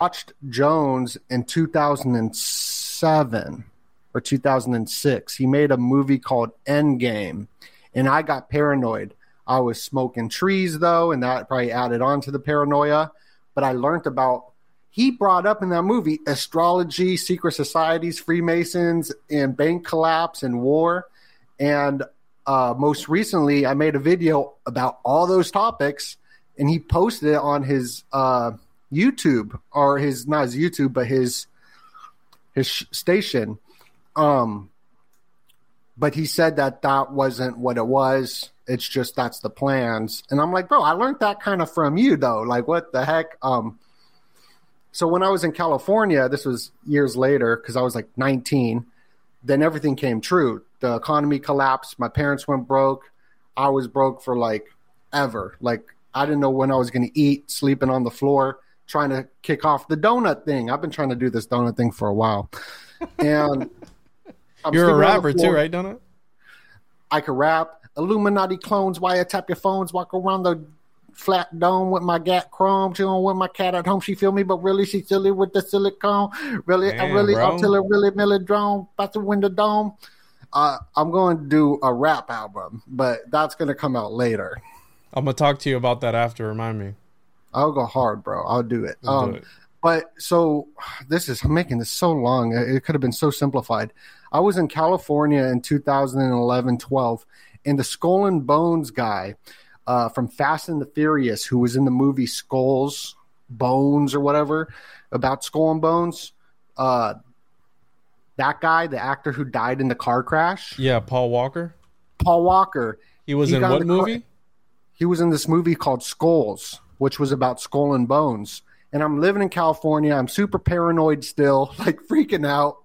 Watched Jones in 2007 or 2006. He made a movie called Endgame, and I got paranoid. I was smoking trees though, and that probably added on to the paranoia. But I learned about he brought up in that movie astrology, secret societies, Freemasons, and bank collapse and war. And uh, most recently, I made a video about all those topics, and he posted it on his uh, YouTube or his not his YouTube, but his his station. Um, but he said that that wasn't what it was. It's just that's the plans. And I'm like, bro, I learned that kind of from you though. Like, what the heck? Um, so when I was in California, this was years later because I was like 19. Then everything came true. The economy collapsed. My parents went broke. I was broke for like ever. Like I didn't know when I was going to eat, sleeping on the floor, trying to kick off the donut thing. I've been trying to do this donut thing for a while. And [LAUGHS] You're a sleeping on the rapper too, right, Donut? I can rap. Illuminati clones, wiretap your phones, walk around the flat dome with my gat chrome, chilling with my cat at home. She feel me, but really she silly with the silicone. Really, I Damn, really bro. until it really melodrome, about to win the dome. Uh, I'm going to do a rap album, but that's going to come out later. I'm gonna talk to you about that after. Remind me. I'll go hard, bro. I'll do it. Let's do um, it. But so this is I'm making this so long. It could have been so simplified. I was in California in 2011, 12, and the Skull and Bones guy uh, from Fast and the Furious, who was in the movie Skulls, Bones, or whatever about Skull and Bones. Uh, that guy, the actor who died in the car crash, Yeah, Paul Walker. Paul Walker. He was He in what the car- movie? he was in this movie called Skulls, which was about skull and bones. And I'm living in California. I'm super paranoid still, [LAUGHS] like freaking out.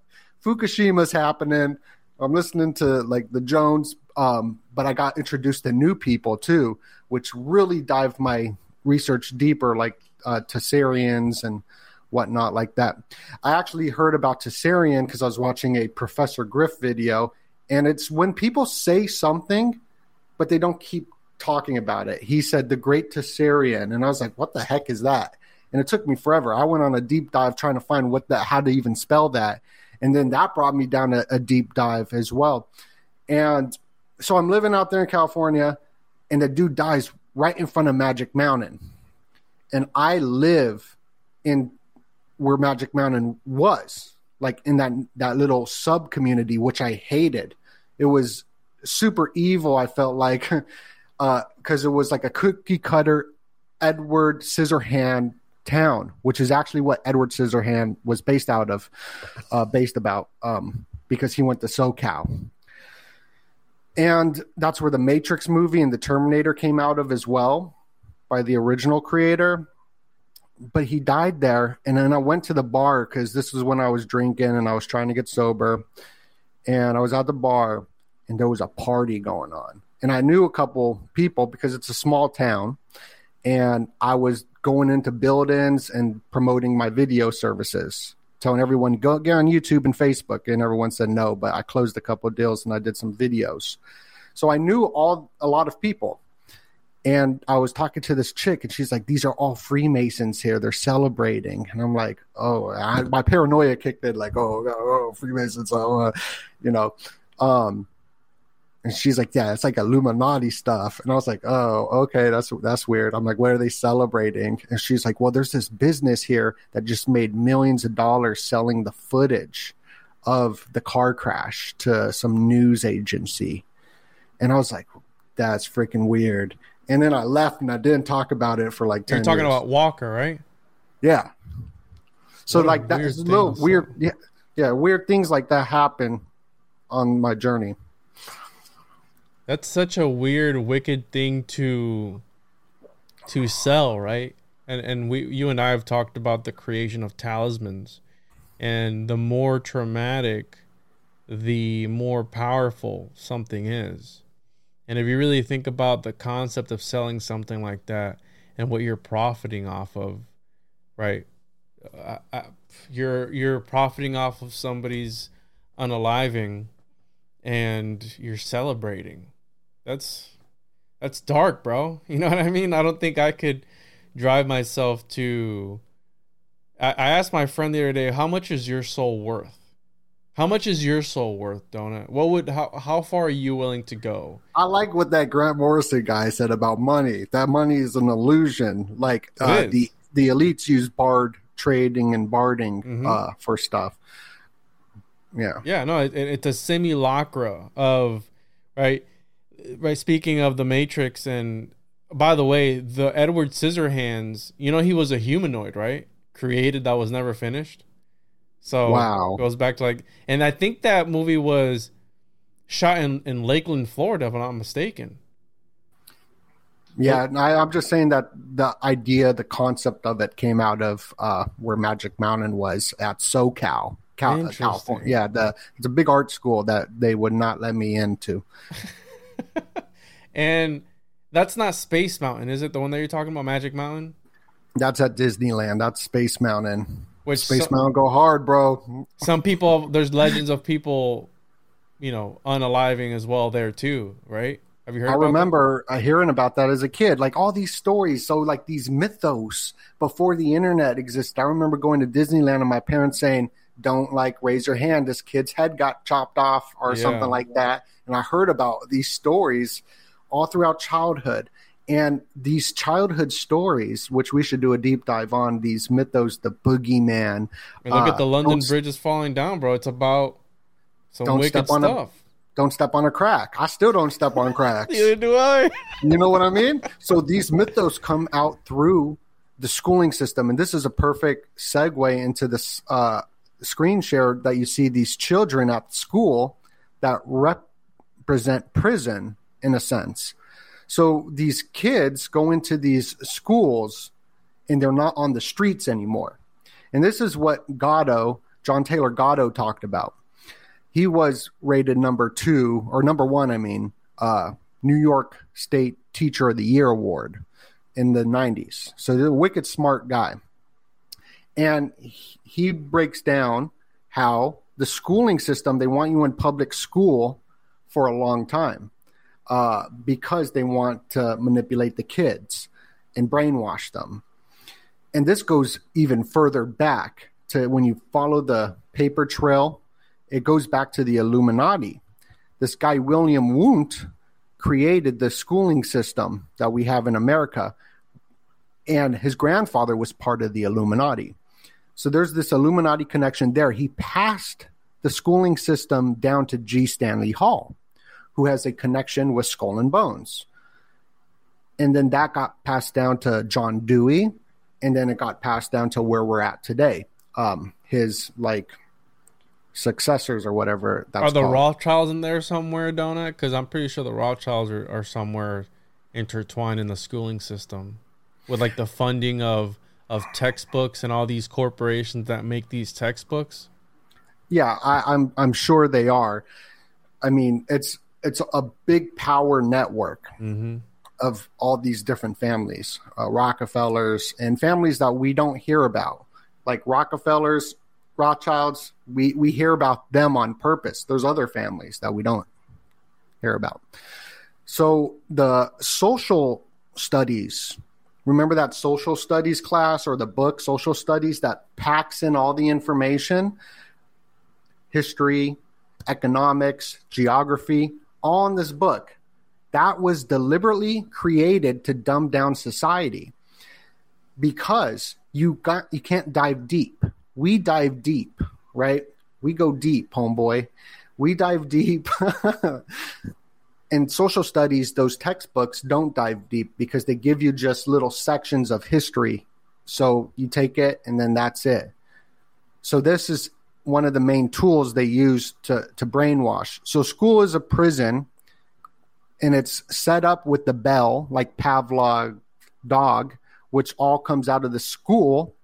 Fukushima's happening. I'm listening to like the Jones, um, but I got introduced to new people too, which really dived my research deeper, like uh, Tessarians and whatnot, like that. I actually heard about Tessarian because I was watching a Professor Griff video, and it's when people say something, but they don't keep talking about it. He said the Great Tessarian, and I was like, "What the heck is that?" And it took me forever. I went on a deep dive trying to find what that, how to even spell that, and then that brought me down a, a deep dive as well. And so I'm living out there in California, and the dude dies right in front of Magic Mountain, and I live in where Magic Mountain was, like in that that little sub community, which I hated. It was super evil. I felt like [LAUGHS] because it was like a cookie cutter Edward Scissorhand town, which is actually what Edward Scissorhand was based out of, uh, based about, um, because he went to SoCal. And that's where the Matrix movie and the Terminator came out of as well by the original creator. But he died there. And then I went to the bar because this was when I was drinking and I was trying to get sober. And I was at the bar and there was a party going on. And I knew a couple people because it's a small town. And I was going into buildings and promoting my video services, telling everyone, go get on YouTube and Facebook. And everyone said no, but I closed a couple of deals and I did some videos. So I knew all a lot of people. And I was talking to this chick, and she's like, "These are all Freemasons here. They're celebrating." And I'm like, "Oh, I, my paranoia kicked in. Like, oh, oh, Freemasons, oh, uh, you know." Um, and she's like, "Yeah, it's like Illuminati stuff." And I was like, "Oh, okay, that's that's weird." I'm like, "What are they celebrating?" And she's like, "Well, there's this business here that just made millions of dollars selling the footage of the car crash to some news agency." And I was like, "That's freaking weird." And then I left and I didn't talk about it for like 10 You're talking years. about Walker, right? Yeah. So What like that's little weird yeah, yeah, weird things like that happen on my journey. That's such a weird, wicked thing to to sell, right? And and we, you and I have talked about the creation of talismans, and the more traumatic, the more powerful something is. And if you really think about the concept of selling something like that and what you're profiting off of, right? Uh, uh, you're you're profiting off of somebody's unaliving, and you're celebrating. That's that's dark, bro. [LAUGHS] You know what I mean? I don't think I could drive myself to. I, I asked my friend the other day, "How much is your soul worth? How much is your soul worth, Donut? What would how how far are you willing to go?" I like what that Grant Morrison guy said about money. That money is an illusion. Like uh, the the elites use barred trading and barding Mhm. uh, for stuff. Yeah. Yeah, no, it, it- it's a simulacra of right, right. Speaking of the Matrix, and by the way, the Edward Scissorhands, you know, he was a humanoid, right? Created that was never finished. So Wow. goes back to like, and I think that movie was shot in in Lakeland, Florida, if I'm not mistaken. Yeah, and I, I'm just saying that the idea, the concept of it came out of uh, where Magic Mountain was at SoCal, Cal- California. Yeah, the it's a big art school that they would not let me into. [LAUGHS] [LAUGHS] And that's not Space Mountain, is it? The one that you're talking about, Magic Mountain, That's at Disneyland. That's Space Mountain. which Space some- Mountain go hard, bro. some people there's legends of people you know unaliving as well there too right have you heard I about that? remember uh, hearing about that as a kid, like all these stories. So, like these mythos before the internet existed. I remember going to Disneyland and my parents saying, "Don't like raise your hand. This kid's head got chopped off, or Yeah. something like that." And I heard about these stories all throughout childhood. And these childhood stories, which we should do a deep dive on, these mythos, the boogeyman. I mean, look uh, at the London don't- Bridge is falling down, bro. It's about some Don't wicked step on a- stuff. Don't step on a crack. I still don't step on [LAUGHS] cracks. Neither do I. You know what I mean? So these mythos come out through the schooling system, and this is a perfect segue into this uh, screen share that you see these children at school that represent prison in a sense. So these kids go into these schools, and they're not on the streets anymore. And this is what Gatto, John Taylor Gatto, talked about he was rated number two or number one, I mean, uh, New York State Teacher of the Year award in the 90s. So the wicked smart guy. And he- breaks down how the schooling system, they want you in public school for a long time uh, because they want to manipulate the kids and brainwash them. And this goes even further back to when you follow the paper trail it goes back to the Illuminati. This guy, William Wundt, created the schooling system that we have in America, and his grandfather was part of the Illuminati. So there's this Illuminati connection there. He passed the schooling system down to G. Stanley Hall, who has a connection with Skull and Bones. And then that got passed down to John Dewey, and then it got passed down to where we're at today. Um, his like successors or whatever that's Are the called. Rothschilds in there somewhere, Donut? Because I'm pretty sure the Rothschilds are, are somewhere intertwined in the schooling system with like the funding of of textbooks and all these corporations that make these textbooks. Yeah, I, I'm I'm sure they are. I mean, it's it's a big power network Mm-hmm. of all these different families, uh, Rockefellers, and families that we don't hear about, like Rockefellers, Rothschilds. We we hear about them on purpose. There's other families that we don't hear about. So the social studies. Remember that social studies class or the book social studies that packs in all the information history, economics, geography, all in this book. That was deliberately created to dumb down society because you got you can't dive deep. We dive deep, right? We go deep, homeboy. We dive deep. [LAUGHS] In social studies, those textbooks don't dive deep because they give you just little sections of history. So you take it and then that's it. So this is one of the main tools they use to, to brainwash. So school is a prison and it's set up with the bell, like Pavlov dog, which all comes out of the school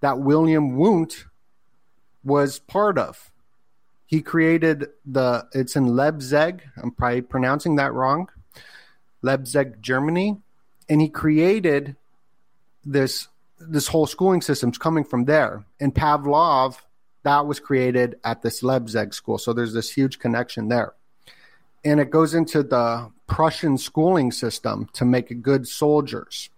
that William Wundt was part of. He created the, it's in Leipzig, I'm probably pronouncing that wrong, Leipzig, Germany. And he created this this whole schooling system's coming from there. And Pavlov, that was created at this Leipzig school. So there's this huge connection there. And it goes into the Prussian schooling system to make good soldiers.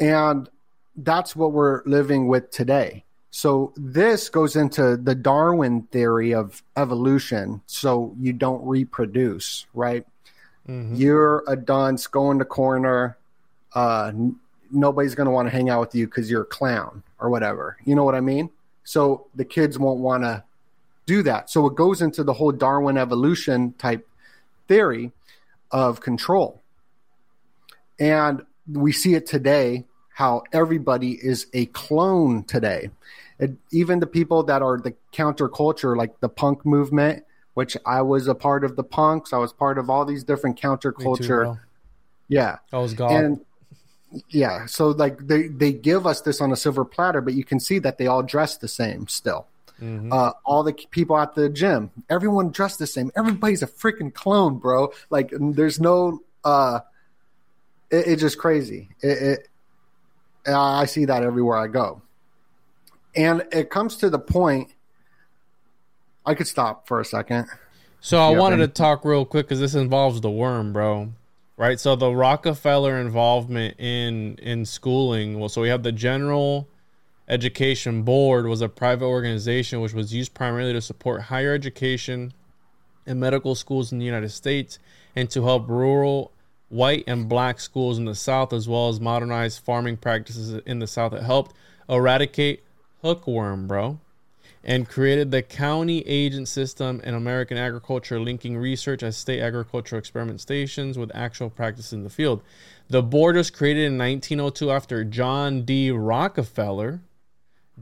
And that's what we're living with today. So this goes into the Darwin theory of evolution. So you don't reproduce, right? You're a dunce, go in the corner. Uh, nobody's going to want to hang out with you because you're a clown or whatever. You know what I mean? So the kids won't want to do that. So it goes into the whole Darwin evolution type theory of control. And we see it today how everybody is a clone today. It, even the people that are the counterculture, like the punk movement, which I was a part of the punks, I was part of all these different Me too, counterculture. yeah. I was God. And yeah, so like they they give us this on a silver platter, but you can see that they all dress the same still. Mhm. Uh, all the people at the gym, everyone dressed the same. Everybody's a freaking clone, bro. Like there's no, uh, it, it's just crazy. It, it, I see that everywhere I go, and it comes to the point. I could stop for a second. So I wanted Ben. to talk real quick because this involves the worm, bro. Right. So the Rockefeller involvement in in schooling. Well, so we have the General Education Board was a private organization which was used primarily to support higher education and medical schools in the United States and to help rural white and black schools in the South, as well as modernized farming practices in the South that helped eradicate hookworm, bro, and created the county agent system in American agriculture, linking research at state agricultural experiment stations with actual practice in the field. The board was created in 1902 after John D. Rockefeller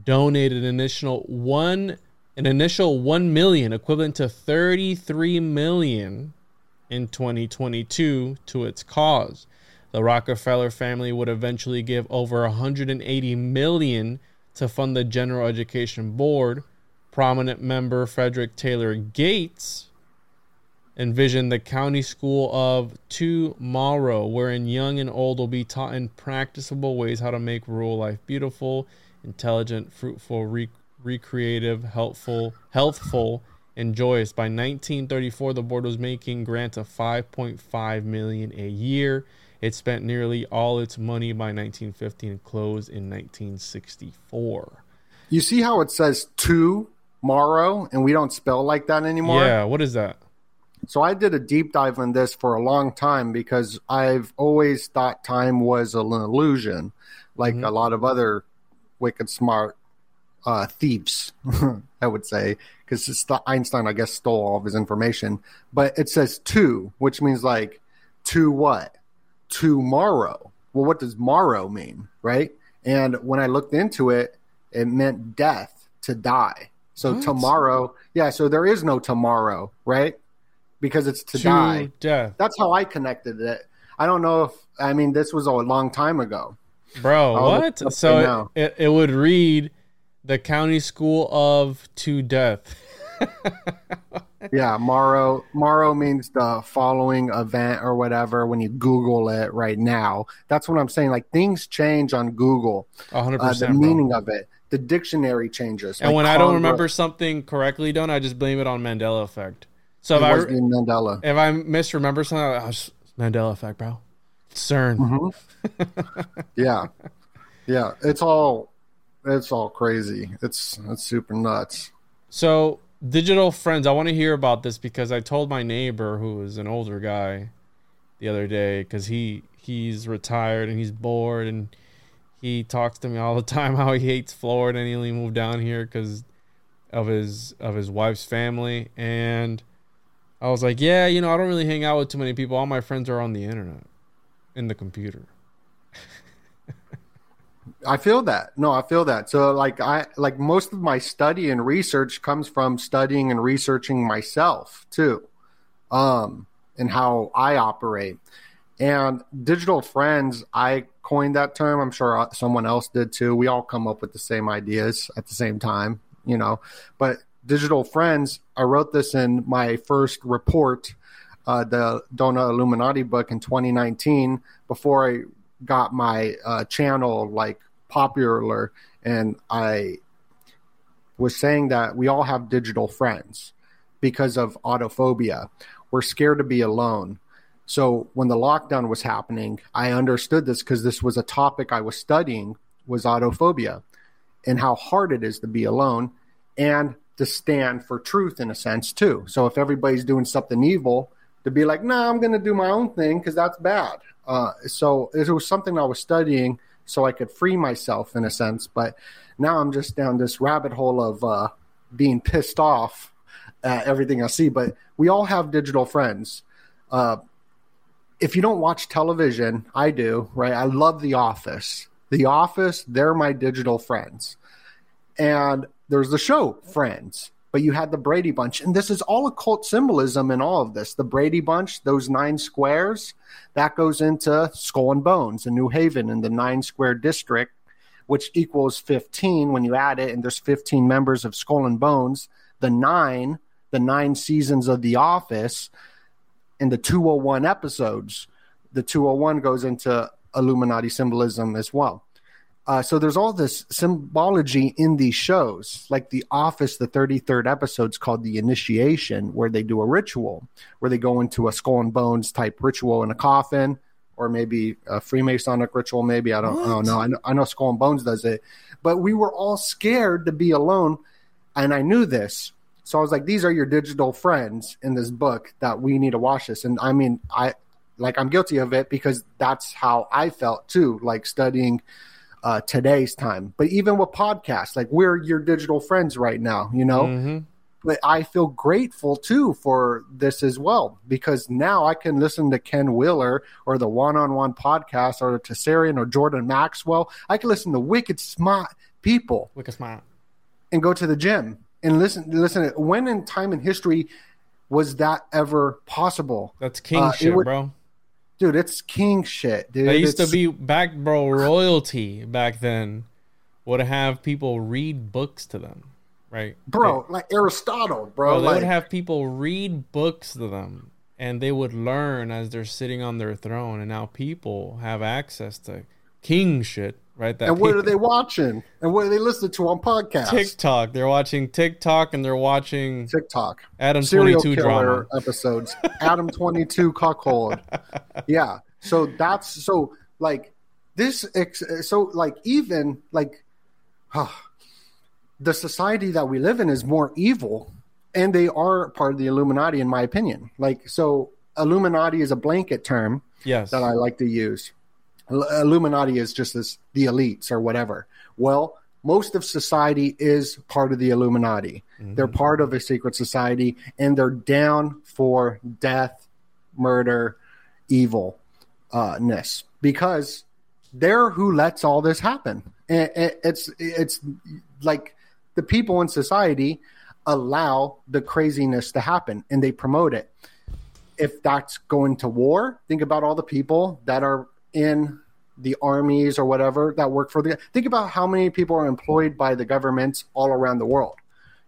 donated an initial one an initial 1 million equivalent to 33 million in 2022 to its cause. The Rockefeller family would eventually give over 180 million to fund the General Education Board. Prominent member Frederick Taylor Gates envisioned the county school of tomorrow, wherein young and old will be taught in practicable ways how to make rural life beautiful, intelligent, fruitful, re- recreative, helpful, healthful, and joyous. By 1934, the board was making grants of 5.5 million a year. It spent nearly all its money by 1950 and closed in 1964. You see how it says to Morrow, and we don't spell like that anymore? Yeah, what is that? So I did a deep dive on this for a long time because I've always thought time was an illusion, like Mhm. a lot of other wicked smart uh, thieves, [LAUGHS] I would say, because Einstein, I guess, stole all of his information. But it says to, which means like to what? Tomorrow. Well, what does morrow mean, right? And when I looked into it, it meant death, to die. So What? tomorrow, yeah. So there is no tomorrow, right? Because it's to, die. death. That's how I connected it. I don't know if I mean this was a long time ago. Bro, I'll what? So it, it, it would read the county school of to death. [LAUGHS] Yeah, morrow. Morrow means the following event or whatever. When you Google it right now, that's what I'm saying. Like things change on Google. 100%. Uh, the bro. meaning of it, the dictionary changes. And Like when I don't remember something correctly done, I just blame it on Mandela effect. So if I Mandela. if I misremember something, I oh, it's Mandela effect, bro. CERN. Mm-hmm. [LAUGHS] Yeah, yeah. It's all, it's all crazy. It's it's super nuts. So digital friends, I want to hear about this because I told my neighbor who is an older guy the other day because he he's retired and he's bored and he talks to me all the time [LAUGHS] how he hates Florida and he only moved down here because of his of his wife's family and I was like, yeah, you know, I don't really hang out with too many people. All my friends are on the internet, in the computer. I feel that. No, I feel that. So like I like most of my study and research comes from studying and researching myself too. Um and how I operate. And digital friends, I coined that term. I'm sure uh, someone else did too. We all come up with the same ideas at the same time, you know. But digital friends, I wrote this in my first report, uh, the Donut Illuminati book in 2019, before I got my uh, channel like popular, and I was saying that we all have digital friends because of autophobia. We're scared to be alone. So when the lockdown was happening, I understood this because this was a topic I was studying was autophobia and how hard it is to be alone and to stand for truth in a sense too. So if everybody's doing something evil, to be like, nah, I'm going to do my own thing because that's bad. Uh, so it was something I was studying so I could free myself in a sense. But now I'm just down this rabbit hole of uh, being pissed off at everything I see. But we all have digital friends. Uh, if you don't watch television, I do, right? I love The Office. The Office, they're my digital friends. And there's the show Friends, but you had the Brady Bunch. And this is all occult symbolism in all of this. The Brady Bunch, those nine squares, that goes into Skull and Bones in New Haven in the nine square district, which equals 15 when you add it. And there's 15 members of Skull and Bones. The nine, the nine seasons of The Office, and the 201 episodes. The 201 goes into Illuminati symbolism as well. Uh, so there's all this symbology in these shows, like The Office. The 33rd episode's called The Initiation, where they do a ritual, where they go into a skull and bones type ritual in a coffin, or maybe a Freemasonic ritual. Maybe I don't, I don't know. I know. I know Skull and Bones does it, but we were all scared to be alone, and I knew this. So I was like, "These are your digital friends in this book that we need to watch this." And I mean, I like I'm guilty of it because that's how I felt too, like studying uh, today's time. But even with podcasts, like we're your digital friends right now, you know. Mm-hmm. But I feel grateful too for this as well because now I can listen to Ken Wheeler or the Juan on Juan podcast or the Tessarian or Jordan Maxwell. I can listen to wicked smart people Wicked smart. and go to the gym and listen. Listen, when in time in history was that ever possible? That's king Uh, shit, would- bro. Dude, it's king shit, dude. They used to be back, bro. Royalty back then would have people read books to them, right? bro, like Aristotle, bro. Bro, they like, would have people read books to them, and they would learn as they're sitting on their throne. And now people have access to king shit, right? That and what are they watching? And what are they listening to on podcasts? TikTok. They're watching TikTok, and they're watching TikTok. Adam serial Twenty Two killer drama. episodes. Adam twenty two [LAUGHS] cuckold. Yeah. So that's so like this. Ex- so like even like ah, the society that we live in is more evil, and they are part of the Illuminati, in my opinion. Like so, Illuminati is a blanket term Yes. that I like to use. Ill- Illuminati is just this the elites or whatever. Well, most of society is part of the Illuminati. They're part of a secret society and they're down for death, murder, evil uh, because they're who lets all this happen. And it's it's like the people in society allow the craziness to happen and they promote it if that's going to war, think about all the people that are in the armies or whatever that work for the. Think about how many people are employed by the governments all around the world.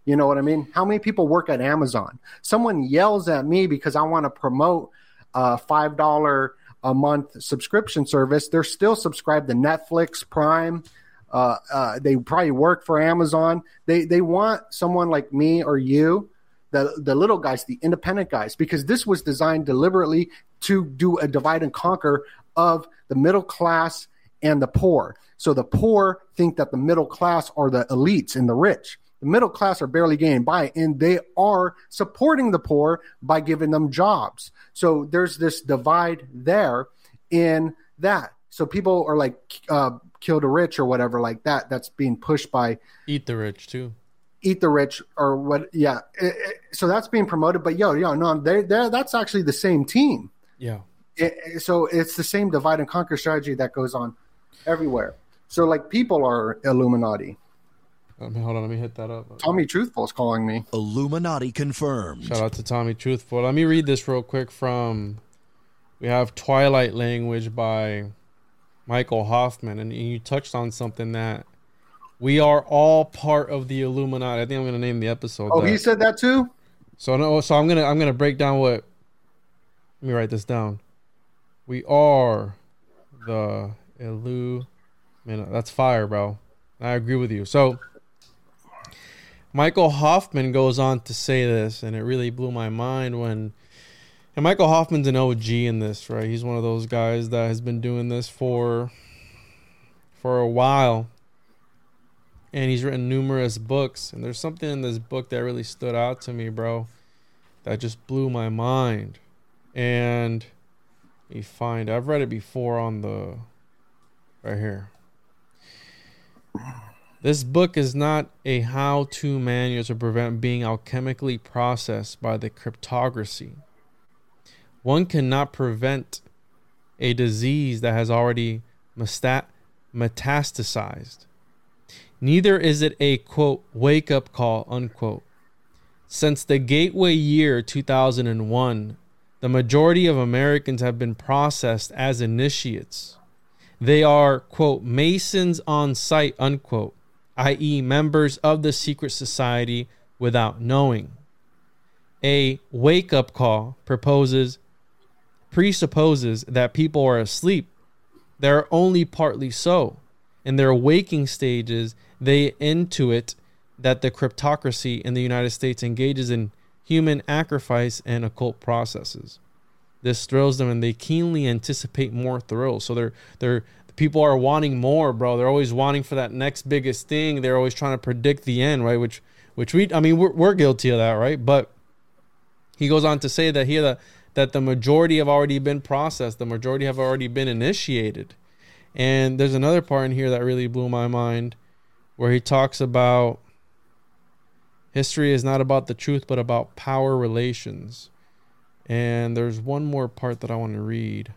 You know what I mean? How many people work at Amazon? Someone yells at me because I want to promote a five dollar a month subscription service. They're still subscribed to Netflix, Prime. Uh, uh, they probably work for Amazon. They they want someone like me or you the the little guys, the independent guys, because this was designed deliberately to do a divide and conquer of the middle class and the poor. So the poor think that the middle class are the elites and the rich. The middle class are barely getting by, and they are supporting the poor by giving them jobs. So there's this divide there in that. So people are like, uh, kill the rich or whatever like that. That's being pushed by Eat the rich too. eat the rich or what yeah It- it- so that's being promoted but yo yo no they they that's actually the same team Yeah. It- it- so it's the same divide and conquer strategy that goes on everywhere so like people are illuminati Let me, hold on. Let me hit that up. tommy truthful is calling me Illuminati confirmed. Shout out to Tommy Truthful. Let me read this real quick from we have Twilight Language by Michael Hoffman and you touched on something that we are all part of the Illuminati. I think I'm going to name the episode oh that. he said that too So no so I'm going to I'm going to break down what Let me write this down. We are the Illuminati. That's fire, bro. I agree with you. So Michael Hoffman goes on to say this, and it really blew my mind when. And Michael Hoffman's an OG in this, right? He's one of those guys that has been doing this for for a while, and he's written numerous books. And there's something in this book that really stood out to me, bro, that just blew my mind. And you find I've read it before on the right here. This book is not a how to manual to prevent being alchemically processed by the cryptocracy. One cannot prevent a disease that has already metastasized. Neither is it a quote wake up call unquote. Since the gateway year 2001, the majority of Americans have been processed as initiates. They are, quote, Masons on site, unquote, i.e., members of the secret society without knowing. A wake up call proposes presupposes that people are asleep. They're only partly so. In their waking stages, they intuit that the cryptocracy in the United States engages in human sacrifice and occult processes. This thrills them, and they keenly anticipate more thrills. So they're they're people are wanting more, bro. They're always wanting for that next biggest thing. They're always trying to predict the end, right? Which which we I mean we're we're guilty of that, right? But he goes on to say that here the that the majority have already been processed, the majority have already been initiated. And there's another part in here that really blew my mind where he talks about history is not about the truth, but about power relations. And there's one more part that I want to read.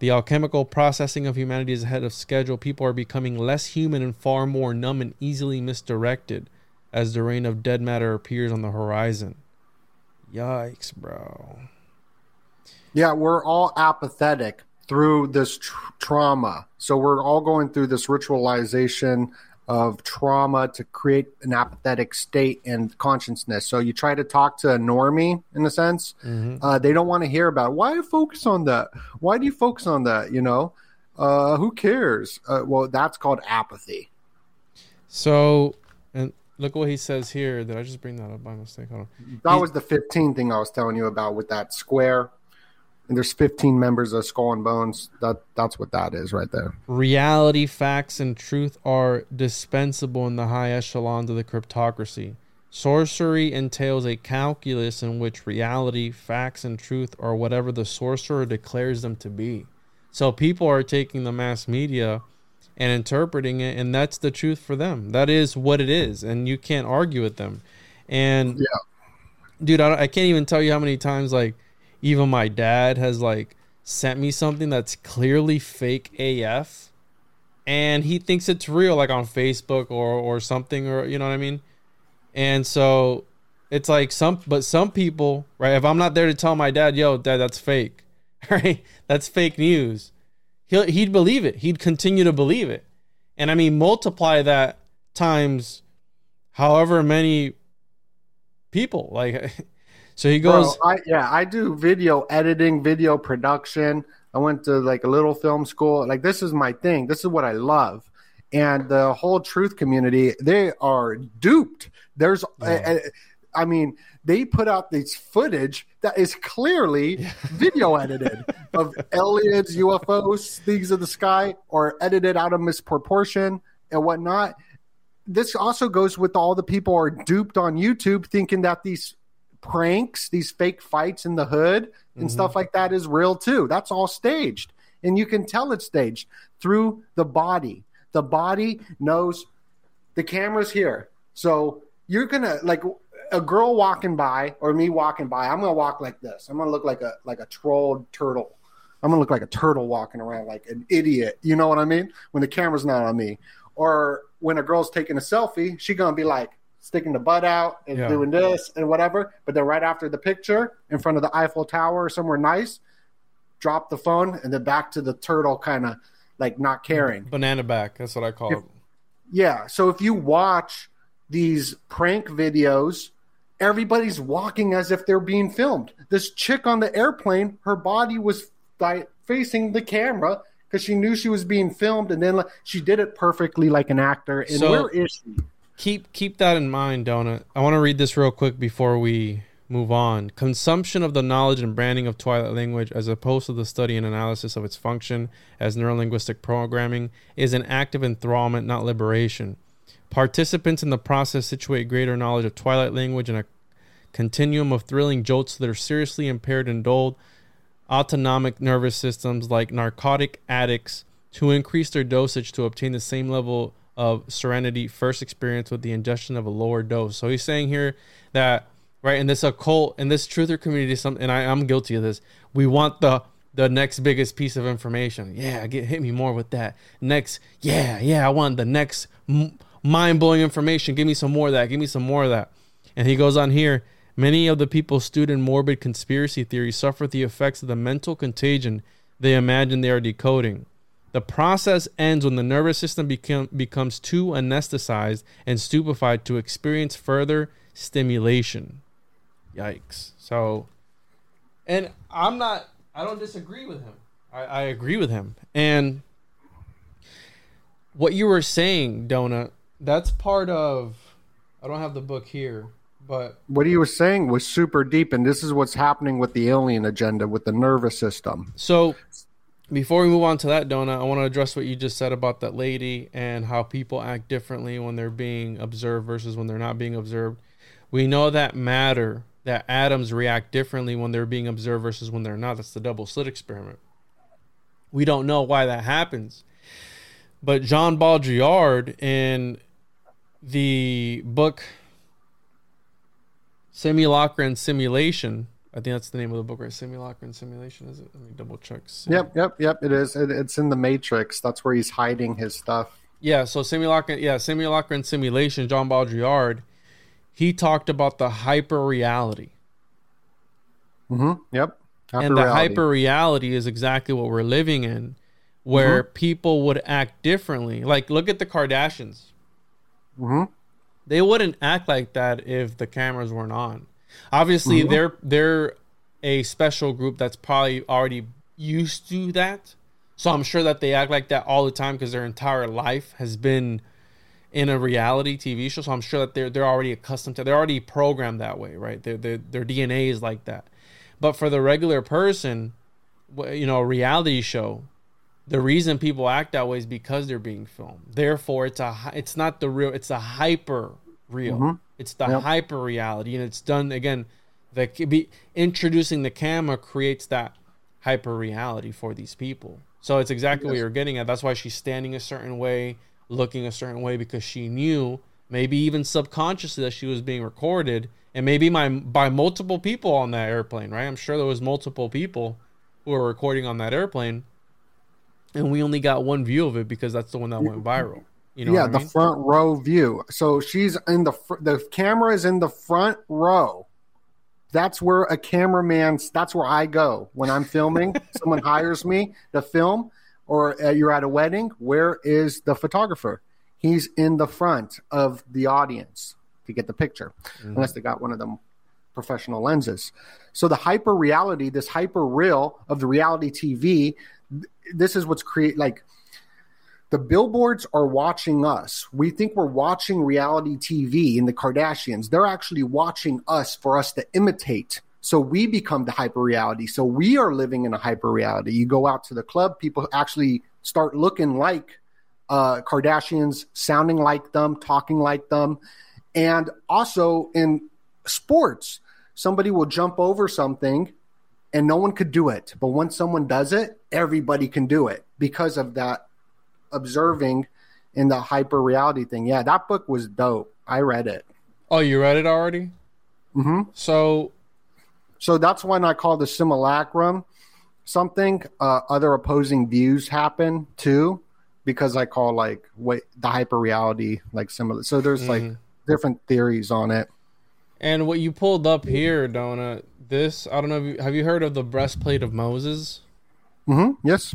The alchemical processing of humanity is ahead of schedule. People are becoming less human and far more numb and easily misdirected as the reign of dead matter appears on the horizon. Yikes, bro. Yeah, we're all apathetic through this tr- trauma. So we're all going through this ritualization of trauma to create an apathetic state and consciousness. So you try to talk to a normie, in a sense, mm-hmm. uh, they don't want to hear about it. why focus on that. Why do you focus on that? You know, uh, who cares? Uh, well, that's called apathy. So, and look what he says here. Did I just bring that up by mistake? That was the 15 thing I was telling you about with that square and there's 15 members of Skull and Bones. That that's what that is right there. Reality, facts, and truth are dispensable in the high echelons of the cryptocracy. Sorcery entails a calculus in which reality, facts, and truth are whatever the sorcerer declares them to be. So people are taking the mass media and interpreting it, and that's the truth for them. That is what it is, and you can't argue with them. And yeah, dude, I, I can't even tell you how many times like even my dad has like sent me something that's clearly fake AF and he thinks it's real like on Facebook or or something or you know what I mean? And so it's like some but some people, right? If I'm not there to tell my dad, "Yo, dad, that's fake." [LAUGHS] Right? That's fake news. He'll he'd believe it. He'd continue to believe it. And I mean, multiply that times however many people like [LAUGHS] So he goes. Bro, I, yeah, I do video editing, video production. I went to like a little film school. Like this is my thing. This is what I love. And the whole truth community, they are duped. There's, yeah. I mean, they put out this footage that is clearly [LAUGHS] yeah. video edited of aliens, UFOs, things of the sky, or edited out of misproportion and whatnot. This also goes with all the people are duped on YouTube thinking that these pranks, these fake fights in the hood and mm-hmm. stuff like that is real too. That's all staged. And you can tell it's staged through the body. The body knows the camera's here. So you're going to like a girl walking by or me walking by, I'm going to walk like this. I'm going to look like a like a trolled turtle. I'm going to look like a turtle walking around like an idiot. You know what I mean? When the camera's not on me. Or when a girl's taking a selfie, she going to be like sticking the butt out and yeah. doing this and whatever. But then right after the picture in front of the Eiffel Tower or somewhere nice, drop the phone and then back to the turtle kind of like not caring. Banana back. That's what I call if, it. Yeah. So if you watch these prank videos, everybody's walking as if they're being filmed. This chick on the airplane, her body was facing the camera because she knew she was being filmed, and then she did it perfectly like an actor. And so, where is she? Keep keep that in mind, Donut. I want to read this real quick before we move on. Consumption of the knowledge and branding of Twilight language, as opposed to the study and analysis of its function as neurolinguistic programming, is an act of enthrallment, not liberation. Participants in the process situate greater knowledge of Twilight language in a continuum of thrilling jolts that are seriously impaired and dulled autonomic nervous systems like narcotic addicts to increase their dosage to obtain the same level of serenity first experienced with the ingestion of a lower dose. So he's saying here that right in this occult in this truther community, some and I'm guilty of this. We want the the next biggest piece of information. Yeah, get hit me more with that. Next, yeah, yeah, I want the next m- mind blowing information. Give me some more of that. Give me some more of that. And he goes on here. Many of the people stewed in morbid conspiracy theories suffer the effects of the mental contagion they imagine they are decoding. The process ends when the nervous system become, becomes too anesthetized and stupefied to experience further stimulation. Yikes. So, and I'm not, I don't disagree with him. I, I agree with him. And what you were saying, Donut, that's part of, I don't have the book here, but. What he was saying was super deep, and this is what's happening with the alien agenda with the nervous system. So, before we move on to that, Donut, I want to address what you just said about that lady and how people act differently when they're being observed versus when they're not being observed. We know that matter, that atoms react differently when they're being observed versus when they're not. That's the double slit experiment. We don't know why that happens. But Jean Baudrillard in the book Simulacra and Simulation, I think that's the name of the book, right? Simulacra and Simulation, is it? Let me double check. Sim- Yep, yep, yep. It is. It, it's in the Matrix. That's where he's hiding his stuff. Yeah, so Simulacra, yeah, Simulacra and Simulation, John Baudrillard, he talked about the hyper reality. Mm-hmm. Yep. and the hyper reality is exactly what we're living in, where people would act differently. Like, look at the Kardashians. hmm They wouldn't act like that if the cameras weren't on. Obviously, Mhm. they're they're a special group that's probably already used to that. So I'm sure that they act like that all the time because their entire life has been in a reality TV show. So I'm sure that they're they're already accustomed to. They're already programmed that way, right? Their their, their DNA is like that. But for the regular person, you know, a reality show, the reason people act that way is because they're being filmed. Therefore, it's a it's not the real. It's a hyper real. Mhm. It's the Yep. hyper reality, and it's done again. The be introducing the camera creates that hyper reality for these people. So it's exactly what you're getting at. That's why she's standing a certain way, looking a certain way, because she knew, maybe even subconsciously, that she was being recorded, and maybe my by multiple people on that airplane. Right? I'm sure there was multiple people who were recording on that airplane, and we only got one view of it because that's the one that went viral. You know yeah, the mean? front row view. So she's in the fr- the camera is in the front row. That's where a cameraman's. That's where I go when I'm filming. [LAUGHS] Someone hires me to film, or uh, you're at a wedding. Where is the photographer? He's in the front of the audience to get the picture, unless they got one of them professional lenses. So the hyper reality, this hyper real of the reality TV, th- this is what's create like the billboards are watching us. We think we're watching reality TV and the Kardashians. They're actually watching us for us to imitate. So we become the hyper reality. So we are living in a hyper reality. You go out to the club, people actually start looking like uh, Kardashians, sounding like them, talking like them. And also in sports, somebody will jump over something and no one could do it. But once someone does it, everybody can do it because of that observing in the hyper reality thing. Yeah, that book was dope. I read it. Oh, you read it already? hmm So So that's when I call the simulacrum something. Uh, other opposing views happen too, because I call like wait the hyper reality like similar. So there's like Mhm. different theories on it. And what you pulled up here, Donut, this, I don't know, if you, have you heard of the breastplate of Moses? Mm-hmm. Yes.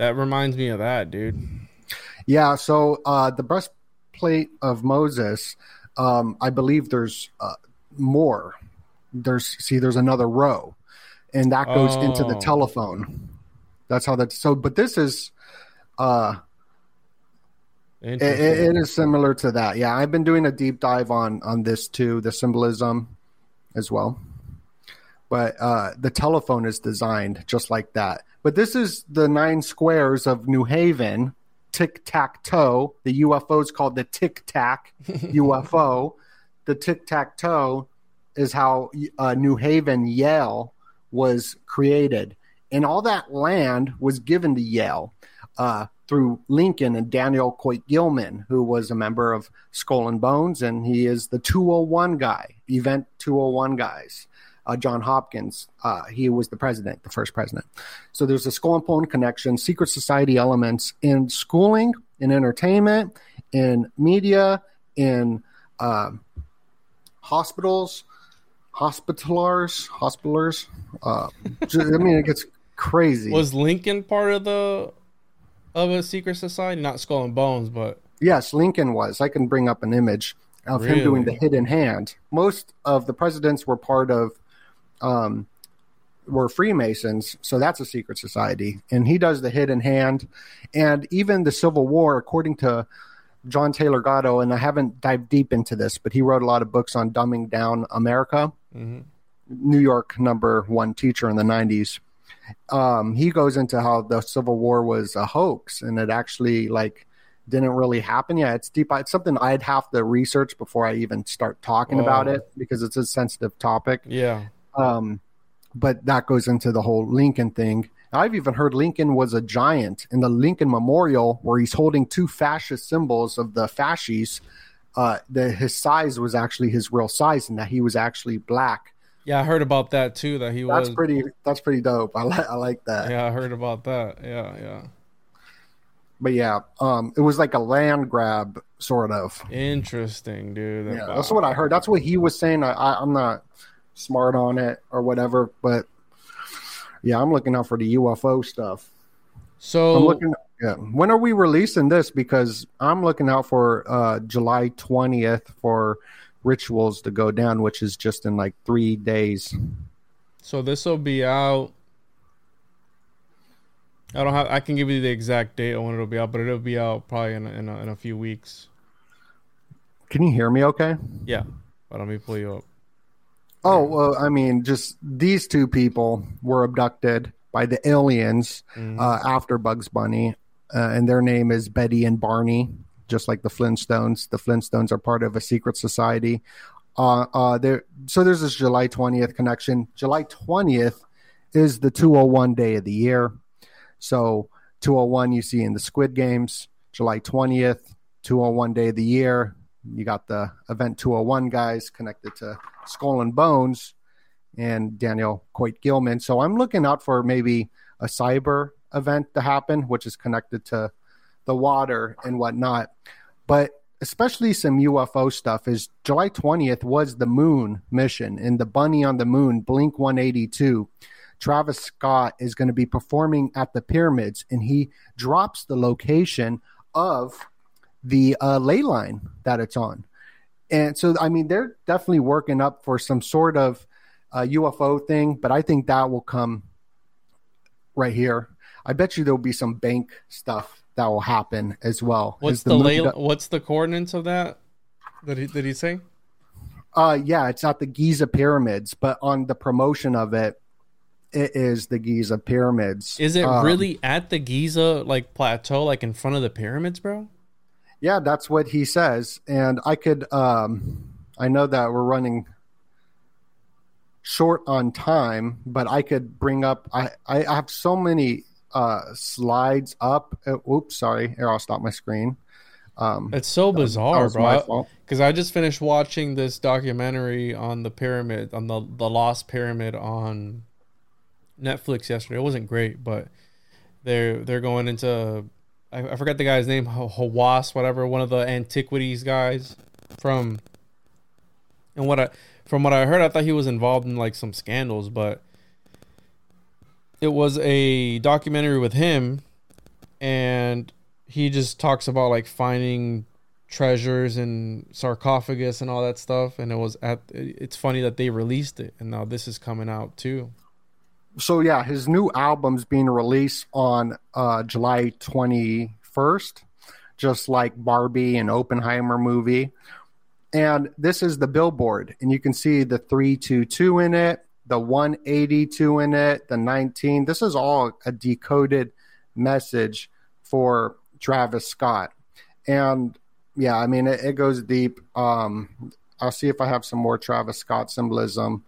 That reminds me of that, dude. Yeah, so uh, the breastplate of Moses, um, I believe there's uh, more. There's see, there's another row, and that goes into the Oh. telephone. That's how that. So, but this is, uh, it, it- it is similar to that. Yeah, I've been doing a deep dive on on this too, the symbolism, as well. But uh, the telephone is designed just like that. But this is the nine squares of New Haven, tic tac toe. The UFO is called the tic tac UFO. [LAUGHS] The tic tac toe is how uh, New Haven, Yale, was created. And all that land was given to Yale uh, through Lincoln and Daniel Coit Gilman, who was a member of Skull and Bones, and he is the 201 guy, Event 201 guys. Uh, John Hopkins, uh, he was the president, the first president. So there's a Skull and Bone connection, secret society elements in schooling, in entertainment, in media, in uh, hospitals, hospitalars, hospitalers. Uh, I mean, it gets crazy. Was Lincoln part of the of a secret society? Not Skull and Bones, but Yes, Lincoln was. I can bring up an image of him doing the hidden hand. Most of the presidents were part of, um, were Freemasons, so that's a secret society. And he does the hidden hand. And even the Civil War, according to John Taylor Gatto, and I haven't dived deep into this, but he wrote a lot of books on dumbing down America. Mhm. New York number one teacher in the 90s. Um, he goes into how the Civil War was a hoax and it actually like didn't really happen. Yeah, it's deep. It's something I'd have to research before I even start talking about it because it's a sensitive topic. Yeah. Um, but that goes into the whole Lincoln thing. I've even heard Lincoln was a giant in the Lincoln Memorial, where he's holding two fascist symbols of the fasces. Uh, the, his size was actually his real size, and that he was actually black. Yeah, I heard about that too. That he That's was. pretty. That's pretty dope. I like. I like that. Yeah, I heard about that. Yeah, yeah. But yeah, um, it was like a land grab, sort of. Interesting, dude. Yeah, that's what I heard. That's what he was saying. I, I, I'm not smart on it or whatever, but yeah, I'm looking out for the UFO stuff. So I'm looking. Yeah, when are we releasing this? Because I'm looking out for uh, July 20th for rituals to go down, which is just in like three days. So this will be out. I don't have. I can give you the exact date on when it'll be out, but it'll be out probably in a, in a, in a few weeks. Can you hear me? Okay. Yeah, but let me pull you up. Oh well, I mean, just these two people were abducted by the aliens uh, after Bugs Bunny, uh, and their name is Betty and Barney, just like the Flintstones. The Flintstones are part of a secret society. Uh, uh, there, so there's this July 20th connection. July 20th is the 201 day of the year. So 201 you see in the Squid Games. July 20th, 201 day of the year. You got the event 201 guys connected to Skull and Bones and Daniel Coit Gilman. So I'm looking out for maybe a cyber event to happen, which is connected to the water and whatnot. But especially some UFO stuff is July 20th was the moon mission and the bunny on the moon, Blink 182. Travis Scott is going to be performing at the pyramids and he drops the location of the uh, ley line that it's on. And so, I mean, they're definitely working up for some sort of uh, UFO thing, but I think that will come right here. I bet you there'll be some bank stuff that will happen as well. What's the, moon lay, What's the coordinates of that? Did he did he say? Uh, yeah, it's not the Giza pyramids, but on the promotion of it, it is the Giza pyramids. Is it Um, really at the Giza like plateau, like in front of the pyramids, bro? Yeah, that's what he says. And I could, um, I know that we're running short on time, but I could bring up, I, I have so many uh, slides up. Uh, oops, sorry. Here, I'll stop my screen. Um, It's so bizarre, bro. Because I just finished watching this documentary on the pyramid, on the the lost pyramid on Netflix yesterday. It wasn't great, but they're they're going into I, I forgot the guy's name, Hawass, whatever, one of the antiquities guys from. And what I from what I heard, I thought he was involved in like some scandals, but it was a documentary with him, and he just talks about like finding treasures and sarcophagus and all that stuff and it was at it's funny that they released it and now this is coming out too so yeah, his new album's being released on uh, July 21st, just like Barbie and Oppenheimer movie. And this is the billboard, and you can see the 322 in it, the 182 in it, the 19. This is all a decoded message for Travis Scott. And yeah, I mean, it, it goes deep. Um, I'll see if I have some more Travis Scott symbolism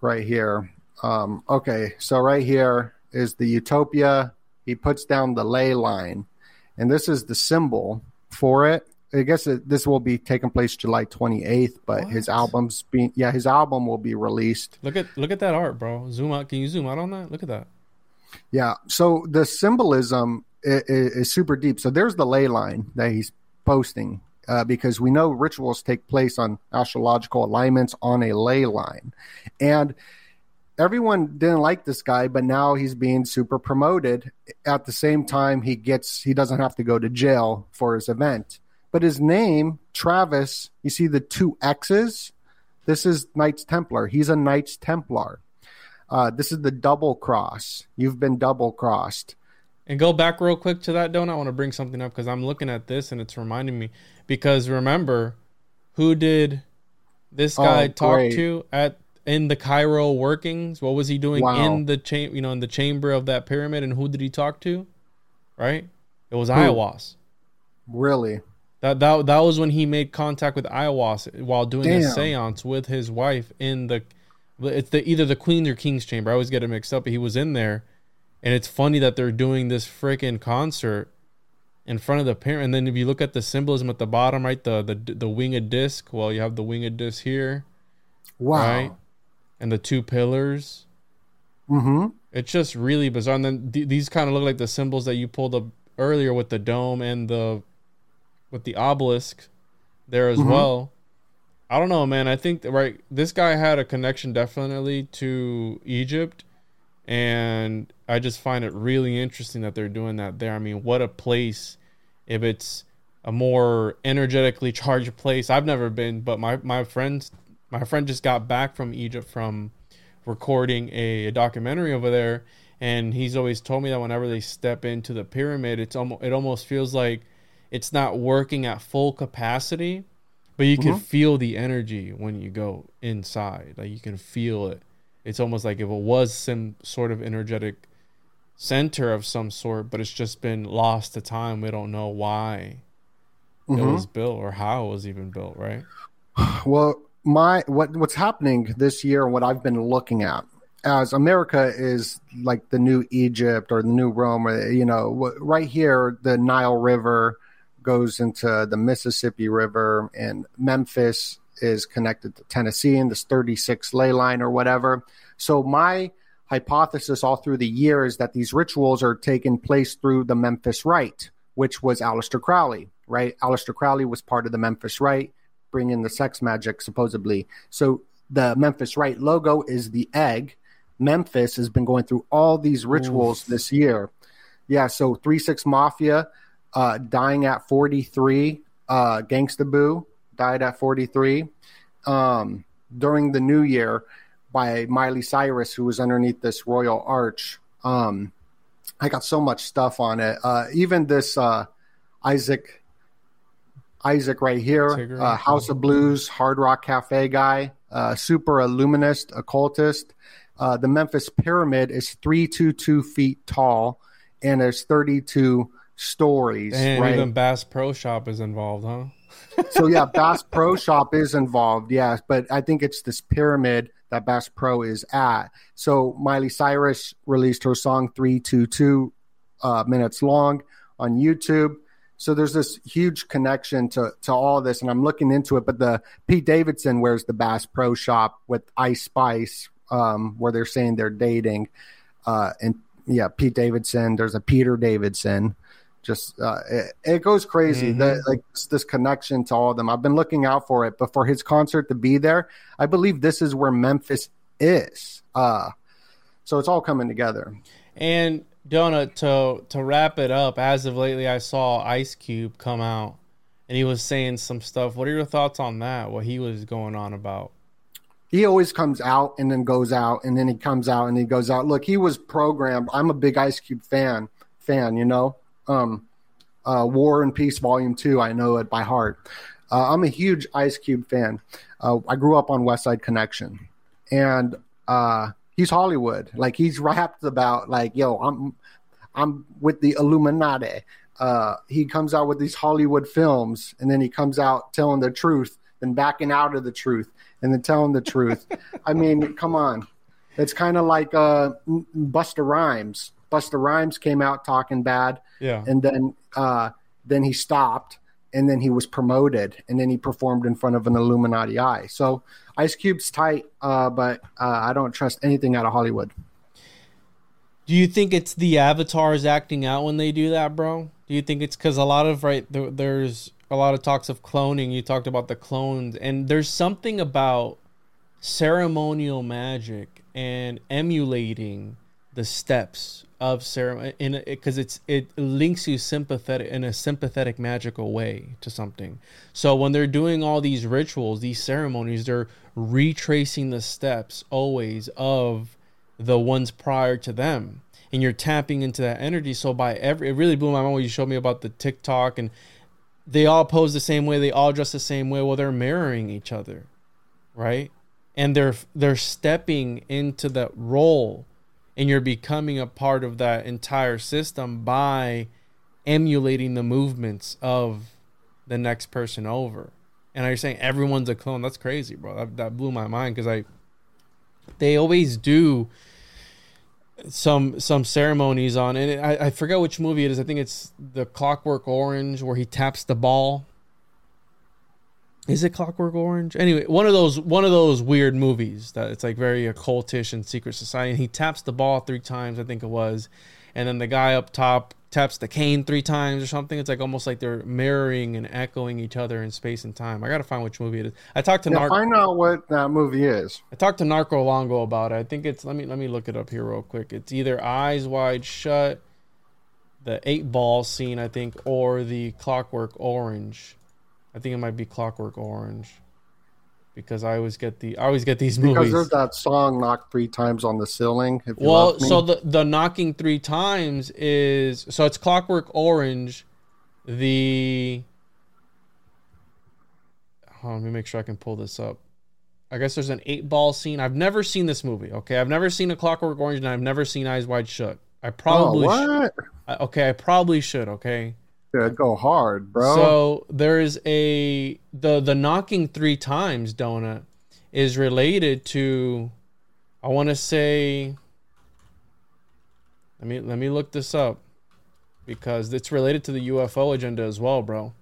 right here. Um, okay, so right here is the utopia. He puts down the ley line, and this is the symbol for it. I guess it, this will be taking place July 28th, but his album's being yeah, his album will be released. look at look at that art bro zoom out can you zoom out on that look at that Yeah, so the symbolism is, is super deep. So there's the ley line that he's posting uh, because we know rituals take place on astrological alignments on a ley line, and everyone didn't like this guy, but now he's being super promoted. At the same time, he gets he doesn't have to go to jail for his event. But his name, Travis, you see the two X's. This is Knights Templar. He's a Knights Templar. Uh, this is the double cross. You've been double crossed. and go back real quick to that don't i want to bring something up because i'm looking at this and it's reminding me because remember who did this guy Oh, talk to at in the cairo workings what was he doing Wow. in the cha- you know in the chamber of that pyramid and who did he talk to right it was Aiwass. Really? That that that was when he made contact with Aiwass while doing a séance with his wife in the it's the either the Queen's or King's chamber. I always get it mixed up, but he was in there. And it's funny that they're doing this freaking concert in front of the parent. And then if you look at the symbolism at the bottom, right, the the the winged disc. Well, you have the winged disc here, Wow. right, and the two pillars. Mm-hmm. It's just really bizarre. And then th- these kind of look like the symbols that you pulled up earlier with the dome and the with the obelisk there as Mhm. well. I don't know, man. I think that, right. This guy had a connection definitely to Egypt, and I just find it really interesting that they're doing that there. I mean, what a place! If it's a more energetically charged place, I've never been, but my my friends, my friend just got back from Egypt from recording a, a documentary over there, and he's always told me that whenever they step into the pyramid, it's almost it almost feels like it's not working at full capacity, but you can feel the energy when you go inside. Like you can feel it. It's almost like if it was some sort of energetic center of some sort, but it's just been lost to time. We don't know why it Mhm. was built or how it was even built, right? Well, my what what's happening this year and what I've been looking at as America is like the new Egypt or the new Rome, or, you know, right here the Nile River goes into the Mississippi River, and Memphis is connected to Tennessee in this 36 ley line or whatever. So my hypothesis all through the year is that these rituals are taking place through the Memphis Rite, which was Aleister Crowley, right? Aleister Crowley was part of the Memphis Rite, bringing the sex magic supposedly. So the Memphis Rite logo is the egg. Memphis has been going through all these rituals this year. Yeah, so three six mafia, uh, dying at forty three. Uh, Gangsta Boo died at forty three. Um, during the New Year, by Miley Cyrus, who was underneath this royal arch. Um, I got so much stuff on it. Uh, even this uh, Isaac, Isaac right here, uh, House of Blues, Hard Rock Cafe guy, uh, super illuminist, occultist. Uh, the Memphis Pyramid is three two two feet tall, and there's thirty two stories. And right? even Bass Pro Shop is involved, huh? [LAUGHS] so yeah, Bass Pro Shop is involved, yes, but I think it's this pyramid that Bass Pro is at. So Miley Cyrus released her song 322 uh, minutes long on YouTube. So there's this huge connection to to all this, and I'm looking into it. But the Pete Davidson wears the Bass Pro Shop with Ice Spice, um, where they're saying they're dating, uh, and yeah, Pete Davidson. There's a Peter Davidson. Just uh, it, it goes crazy. That like this, this connection to all of them. I've been looking out for it but for his concert to be there i believe this is where memphis is. Uh so it's all coming together. And Donut, to to wrap it up, as of lately, I saw Ice Cube come out, and he was saying some stuff. What are your thoughts on that? What he was going on about? he always comes out and then goes out and then he comes out and he goes out look he was programmed i'm a big ice cube fan fan you know um uh war and peace volume 2 i know it by heart uh, i'm a huge ice cube fan uh, i grew up on west side connection and uh he's hollywood. Like he's rapped about like yo i'm i'm with the illuminati. Uh he comes out with these hollywood films and then he comes out telling the truth then backing out of the truth and then telling the truth. [LAUGHS] I mean come on. It's kind of like uh Busta Rhymes. Busta Rhymes came out talking bad Yeah, and then uh then he stopped and then he was promoted and then he performed in front of an illuminati eye so ice cube's tight uh but uh, i don't trust anything out of hollywood Do you think it's the avatars acting out when they do that, bro? Do you think it's because a lot of right there, there's a lot of talks of cloning. You talked about the clones, and there's something about ceremonial magic and emulating the steps of ceremony in because it's it links you sympathetic in a sympathetic magical way to something. So when they're doing all these rituals these ceremonies they're retracing the steps always of the ones prior to them. And you're tapping into that energy. So by every it really blew my mind when you showed me about the tiktok and they all pose the same way they all dress the same way. Well they're mirroring each other right? And they're they're stepping into that role and you're becoming a part of that entire system by emulating the movements of the next person over. And are you saying everyone's a clone? That's crazy, bro. That, that blew my mind because I they always do some some ceremonies on and I, I forget which movie it is. I think it's the Clockwork Orange where he taps the ball. Is it Clockwork Orange? Anyway, one of those one of those weird movies that it's like very occultish and secret society. And he taps the ball three times, I think it was, and then the guy up top taps the cane three times or something. It's like almost like they're mirroring and echoing each other in space and time. I gotta find which movie it is. I talked to Yeah, Narco. find out what that movie is. I talked to Narco Longo about it. I think it's let me let me look it up here real quick. It's either Eyes Wide Shut, the eight ball scene, I think, or the Clockwork Orange. I think it might be Clockwork Orange. Because I always get the I always get these Because movies. there's that song knocked three times on the ceiling. If you Well, so the the knocking three times is so it's Clockwork Orange. The Hold on, let me make sure I can pull this up. I guess there's an eight ball scene. I've never seen this movie. Okay, I've never seen a Clockwork Orange, and I've never seen Eyes Wide Shut. I oh, probably sh- I- okay. I probably should. Okay, Yeah, go hard, bro. so there is a the the knocking three times donut is related to I want to say let me let me look this up because it's related to the UFO agenda as well, bro.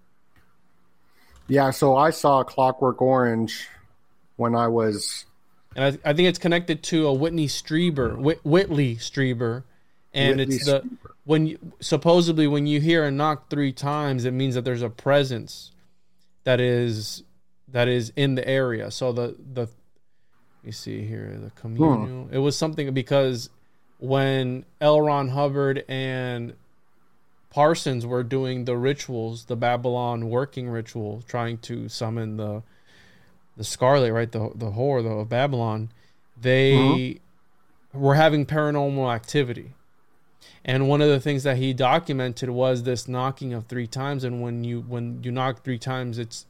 yeah, so I saw Clockwork Orange when I was And I, I think it's connected to a Whitney Strieber, Whit, Whitley Strieber, and Whitley it's the when you, supposedly when you hear a knock three times, it means that there's a presence that is that is in the area. So the the let me see here the communal. Hmm. It was something because when L. Ron Hubbard and Parsons were doing the rituals, the Babalon Working ritual, trying to summon the the Scarlet, right, the the whore the, of Babylon, they hmm. were having paranormal activity. And one of the things that he documented was this knocking of three times. And when you when you knock three times, it's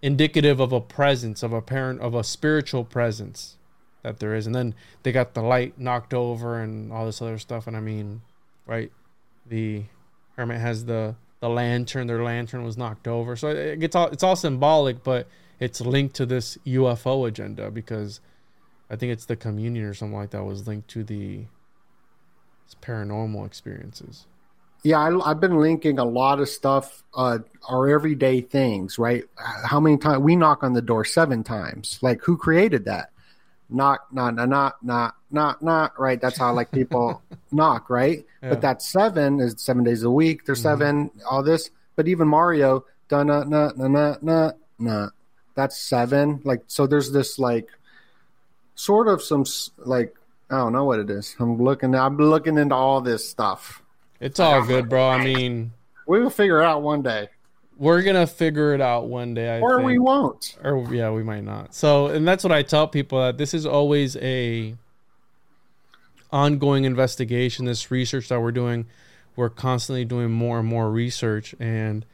indicative of a presence, of a parent, of a spiritual presence that there is. And then they got the light knocked over and all this other stuff. And I mean, right, the hermit has the the lantern. Their lantern was knocked over. So it gets all it's all symbolic, but it's linked to this UFO agenda because I think it's the communion or something like that was linked to the paranormal experiences. Yeah, I, I've been linking a lot of stuff, uh, our everyday things, right? How many times we knock on the door seven times? Like, who created that? Knock, knock, knock, knock, knock, knock, knock. Right? That's how like people [LAUGHS] knock, right? Yeah. But that seven is seven days a week. There's seven, all this. But even Mario, da na na na na na na. That's seven. Like, so there's this like, sort of some like I don't know what it is. I'm looking. I'm looking into all this stuff. It's all good, bro. I mean, We will figure it out one day, we're gonna figure it out one day. I or think. we won't. or yeah, we might not. So, and that's what I tell people that this is always a ongoing investigation. This research that we're doing, we're constantly doing more and more research, and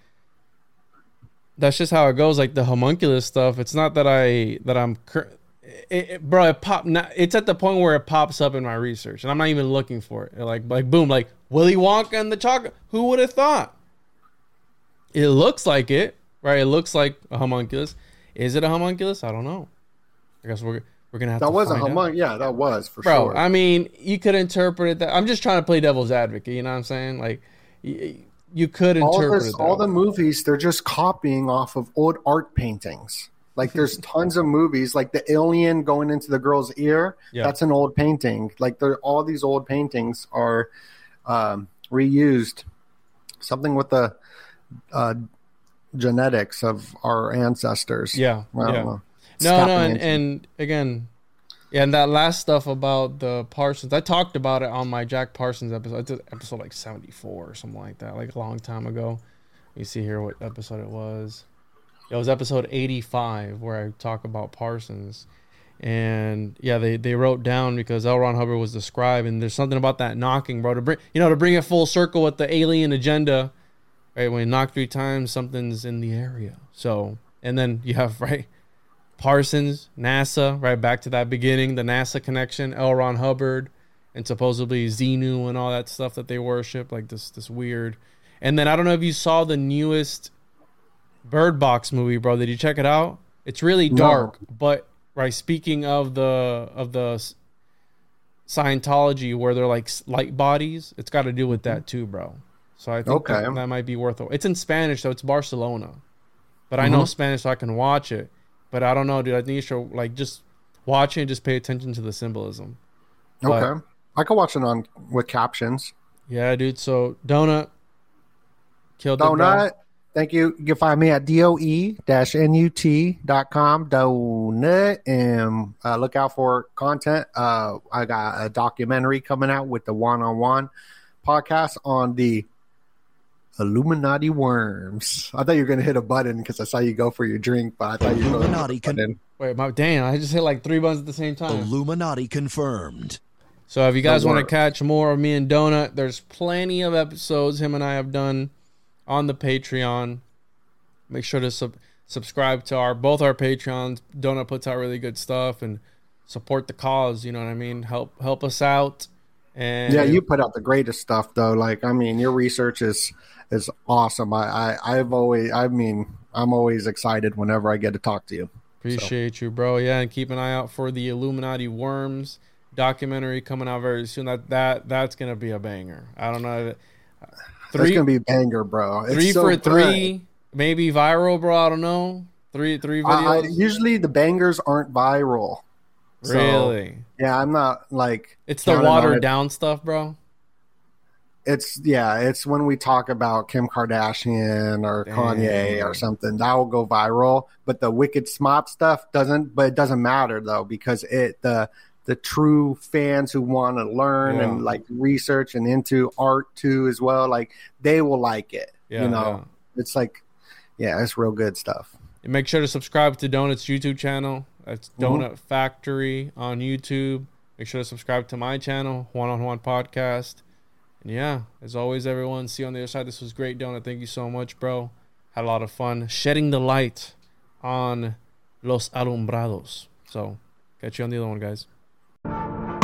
that's just how it goes. Like the homunculus stuff. It's not that I that I'm. Cur- it, it, bro, it pop. Not, it's at the point where it pops up in my research, and I'm not even looking for it. Like, like boom, like Willy Wonka and the chocolate. Who would have thought? It looks like it, right? It looks like a homunculus. Is it a homunculus? I don't know. I guess we're we're gonna have That to was a find out. homun. Yeah, that was for bro. sure. I mean, you could interpret it that. I'm just trying to play devil's advocate. You know what I'm saying? Like, y- you could all interpret this, all the movies, they're just copying off of old art paintings. Like there's tons of movies, like the alien going into the girl's ear. Yeah. That's an old painting. Like there, all these old paintings are um, reused. Something with the uh, genetics of our ancestors. Yeah, I don't yeah. know. No, no, and, and again, yeah, and that last stuff about the Parsons, I talked about it on my Jack Parsons episode, it's episode like seventy four or something like that, like a long time ago. Me see here what episode it was. It was episode eighty five where I talk about Parsons, and yeah, they they wrote down because L. Ron Hubbard was the scribe, and there's something about that knocking, bro, to bring you know to bring it full circle with the alien agenda. Right when you knock three times, something's in the area. So, and then you have [LAUGHS] right Parsons, NASA, right back to that beginning, the NASA connection, L. Ron Hubbard, and supposedly Xenu and all that stuff that they worship, like this this weird. And then I don't know if you saw the newest Bird Box movie, bro. Did you check it out? It's really No. dark, but right. Speaking of the of the Scientology, where they're like light bodies, it's got to do with that too, bro. So I think that, Okay. that might be worth it. It's in Spanish, so it's Barcelona, but I know Mhm. Spanish, so I can watch it. But I don't know, dude. I think you should like just watch it and just pay attention to the symbolism. But- Okay. I can watch it on with captions. Yeah, dude. So donut killed. Donut. Thank you. You can find me at doe-nut.com, donut, and uh, look out for content. Uh, I got a documentary coming out with the Juan on Juan podcast on the Illuminati worms. I thought you were going to hit a button because I saw you go for your drink, but I thought you were going to Illuminati hit a con- button. Wait, my damn! I just hit like three buttons at the same time. Illuminati confirmed. So if you guys want to catch more of me and Donut, there's plenty of episodes him and I have done on the Patreon. Make sure to sub- subscribe to our both our Patreons. Donut puts out really good stuff and support the cause. You know what I mean? Help help us out. And Yeah, you put out the greatest stuff though. Like, I mean, your research is is awesome. I, I I've always, I mean, I'm always excited whenever I get to talk to you. Appreciate you, bro. Yeah, and keep an eye out for the Illuminati Worms documentary coming out very soon. That that that's gonna be a banger. I don't know. That's gonna be banger, bro. It's three so for good. three, maybe viral, bro. I don't know. Three three videos. usually the bangers aren't viral. So, really? Yeah, I'm not like It's the watered it. down stuff, bro. It's yeah, it's when we talk about Kim Kardashian or Kanye or something that will go viral. But the wicked smop stuff doesn't. But it doesn't matter though because it the the true fans who want to learn Yeah. and like research and into art too as well, like they will like it. Yeah, you know, it's like yeah, it's real good stuff. And make sure to subscribe to Donut's YouTube channel. That's Mhm. Donut Factory on YouTube. Make sure to subscribe to my channel, Juan on Juan Podcast. And yeah, as always, everyone, see you on the other side. This was great, Donut. Thank you so much, bro. Had a lot of fun shedding the light on Los Alumbrados. So, catch you on the other one, guys. Thank you.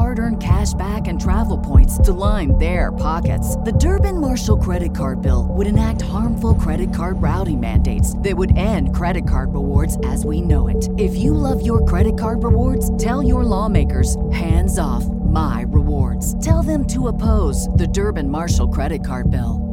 Hard earned cash back and travel points to line their pockets. The Durbin Marshall credit card bill would enact harmful credit card routing mandates that would end credit card rewards as we know it. If you love your credit card rewards, tell your lawmakers hands off my rewards. Tell them to oppose the Durbin Marshall credit card bill.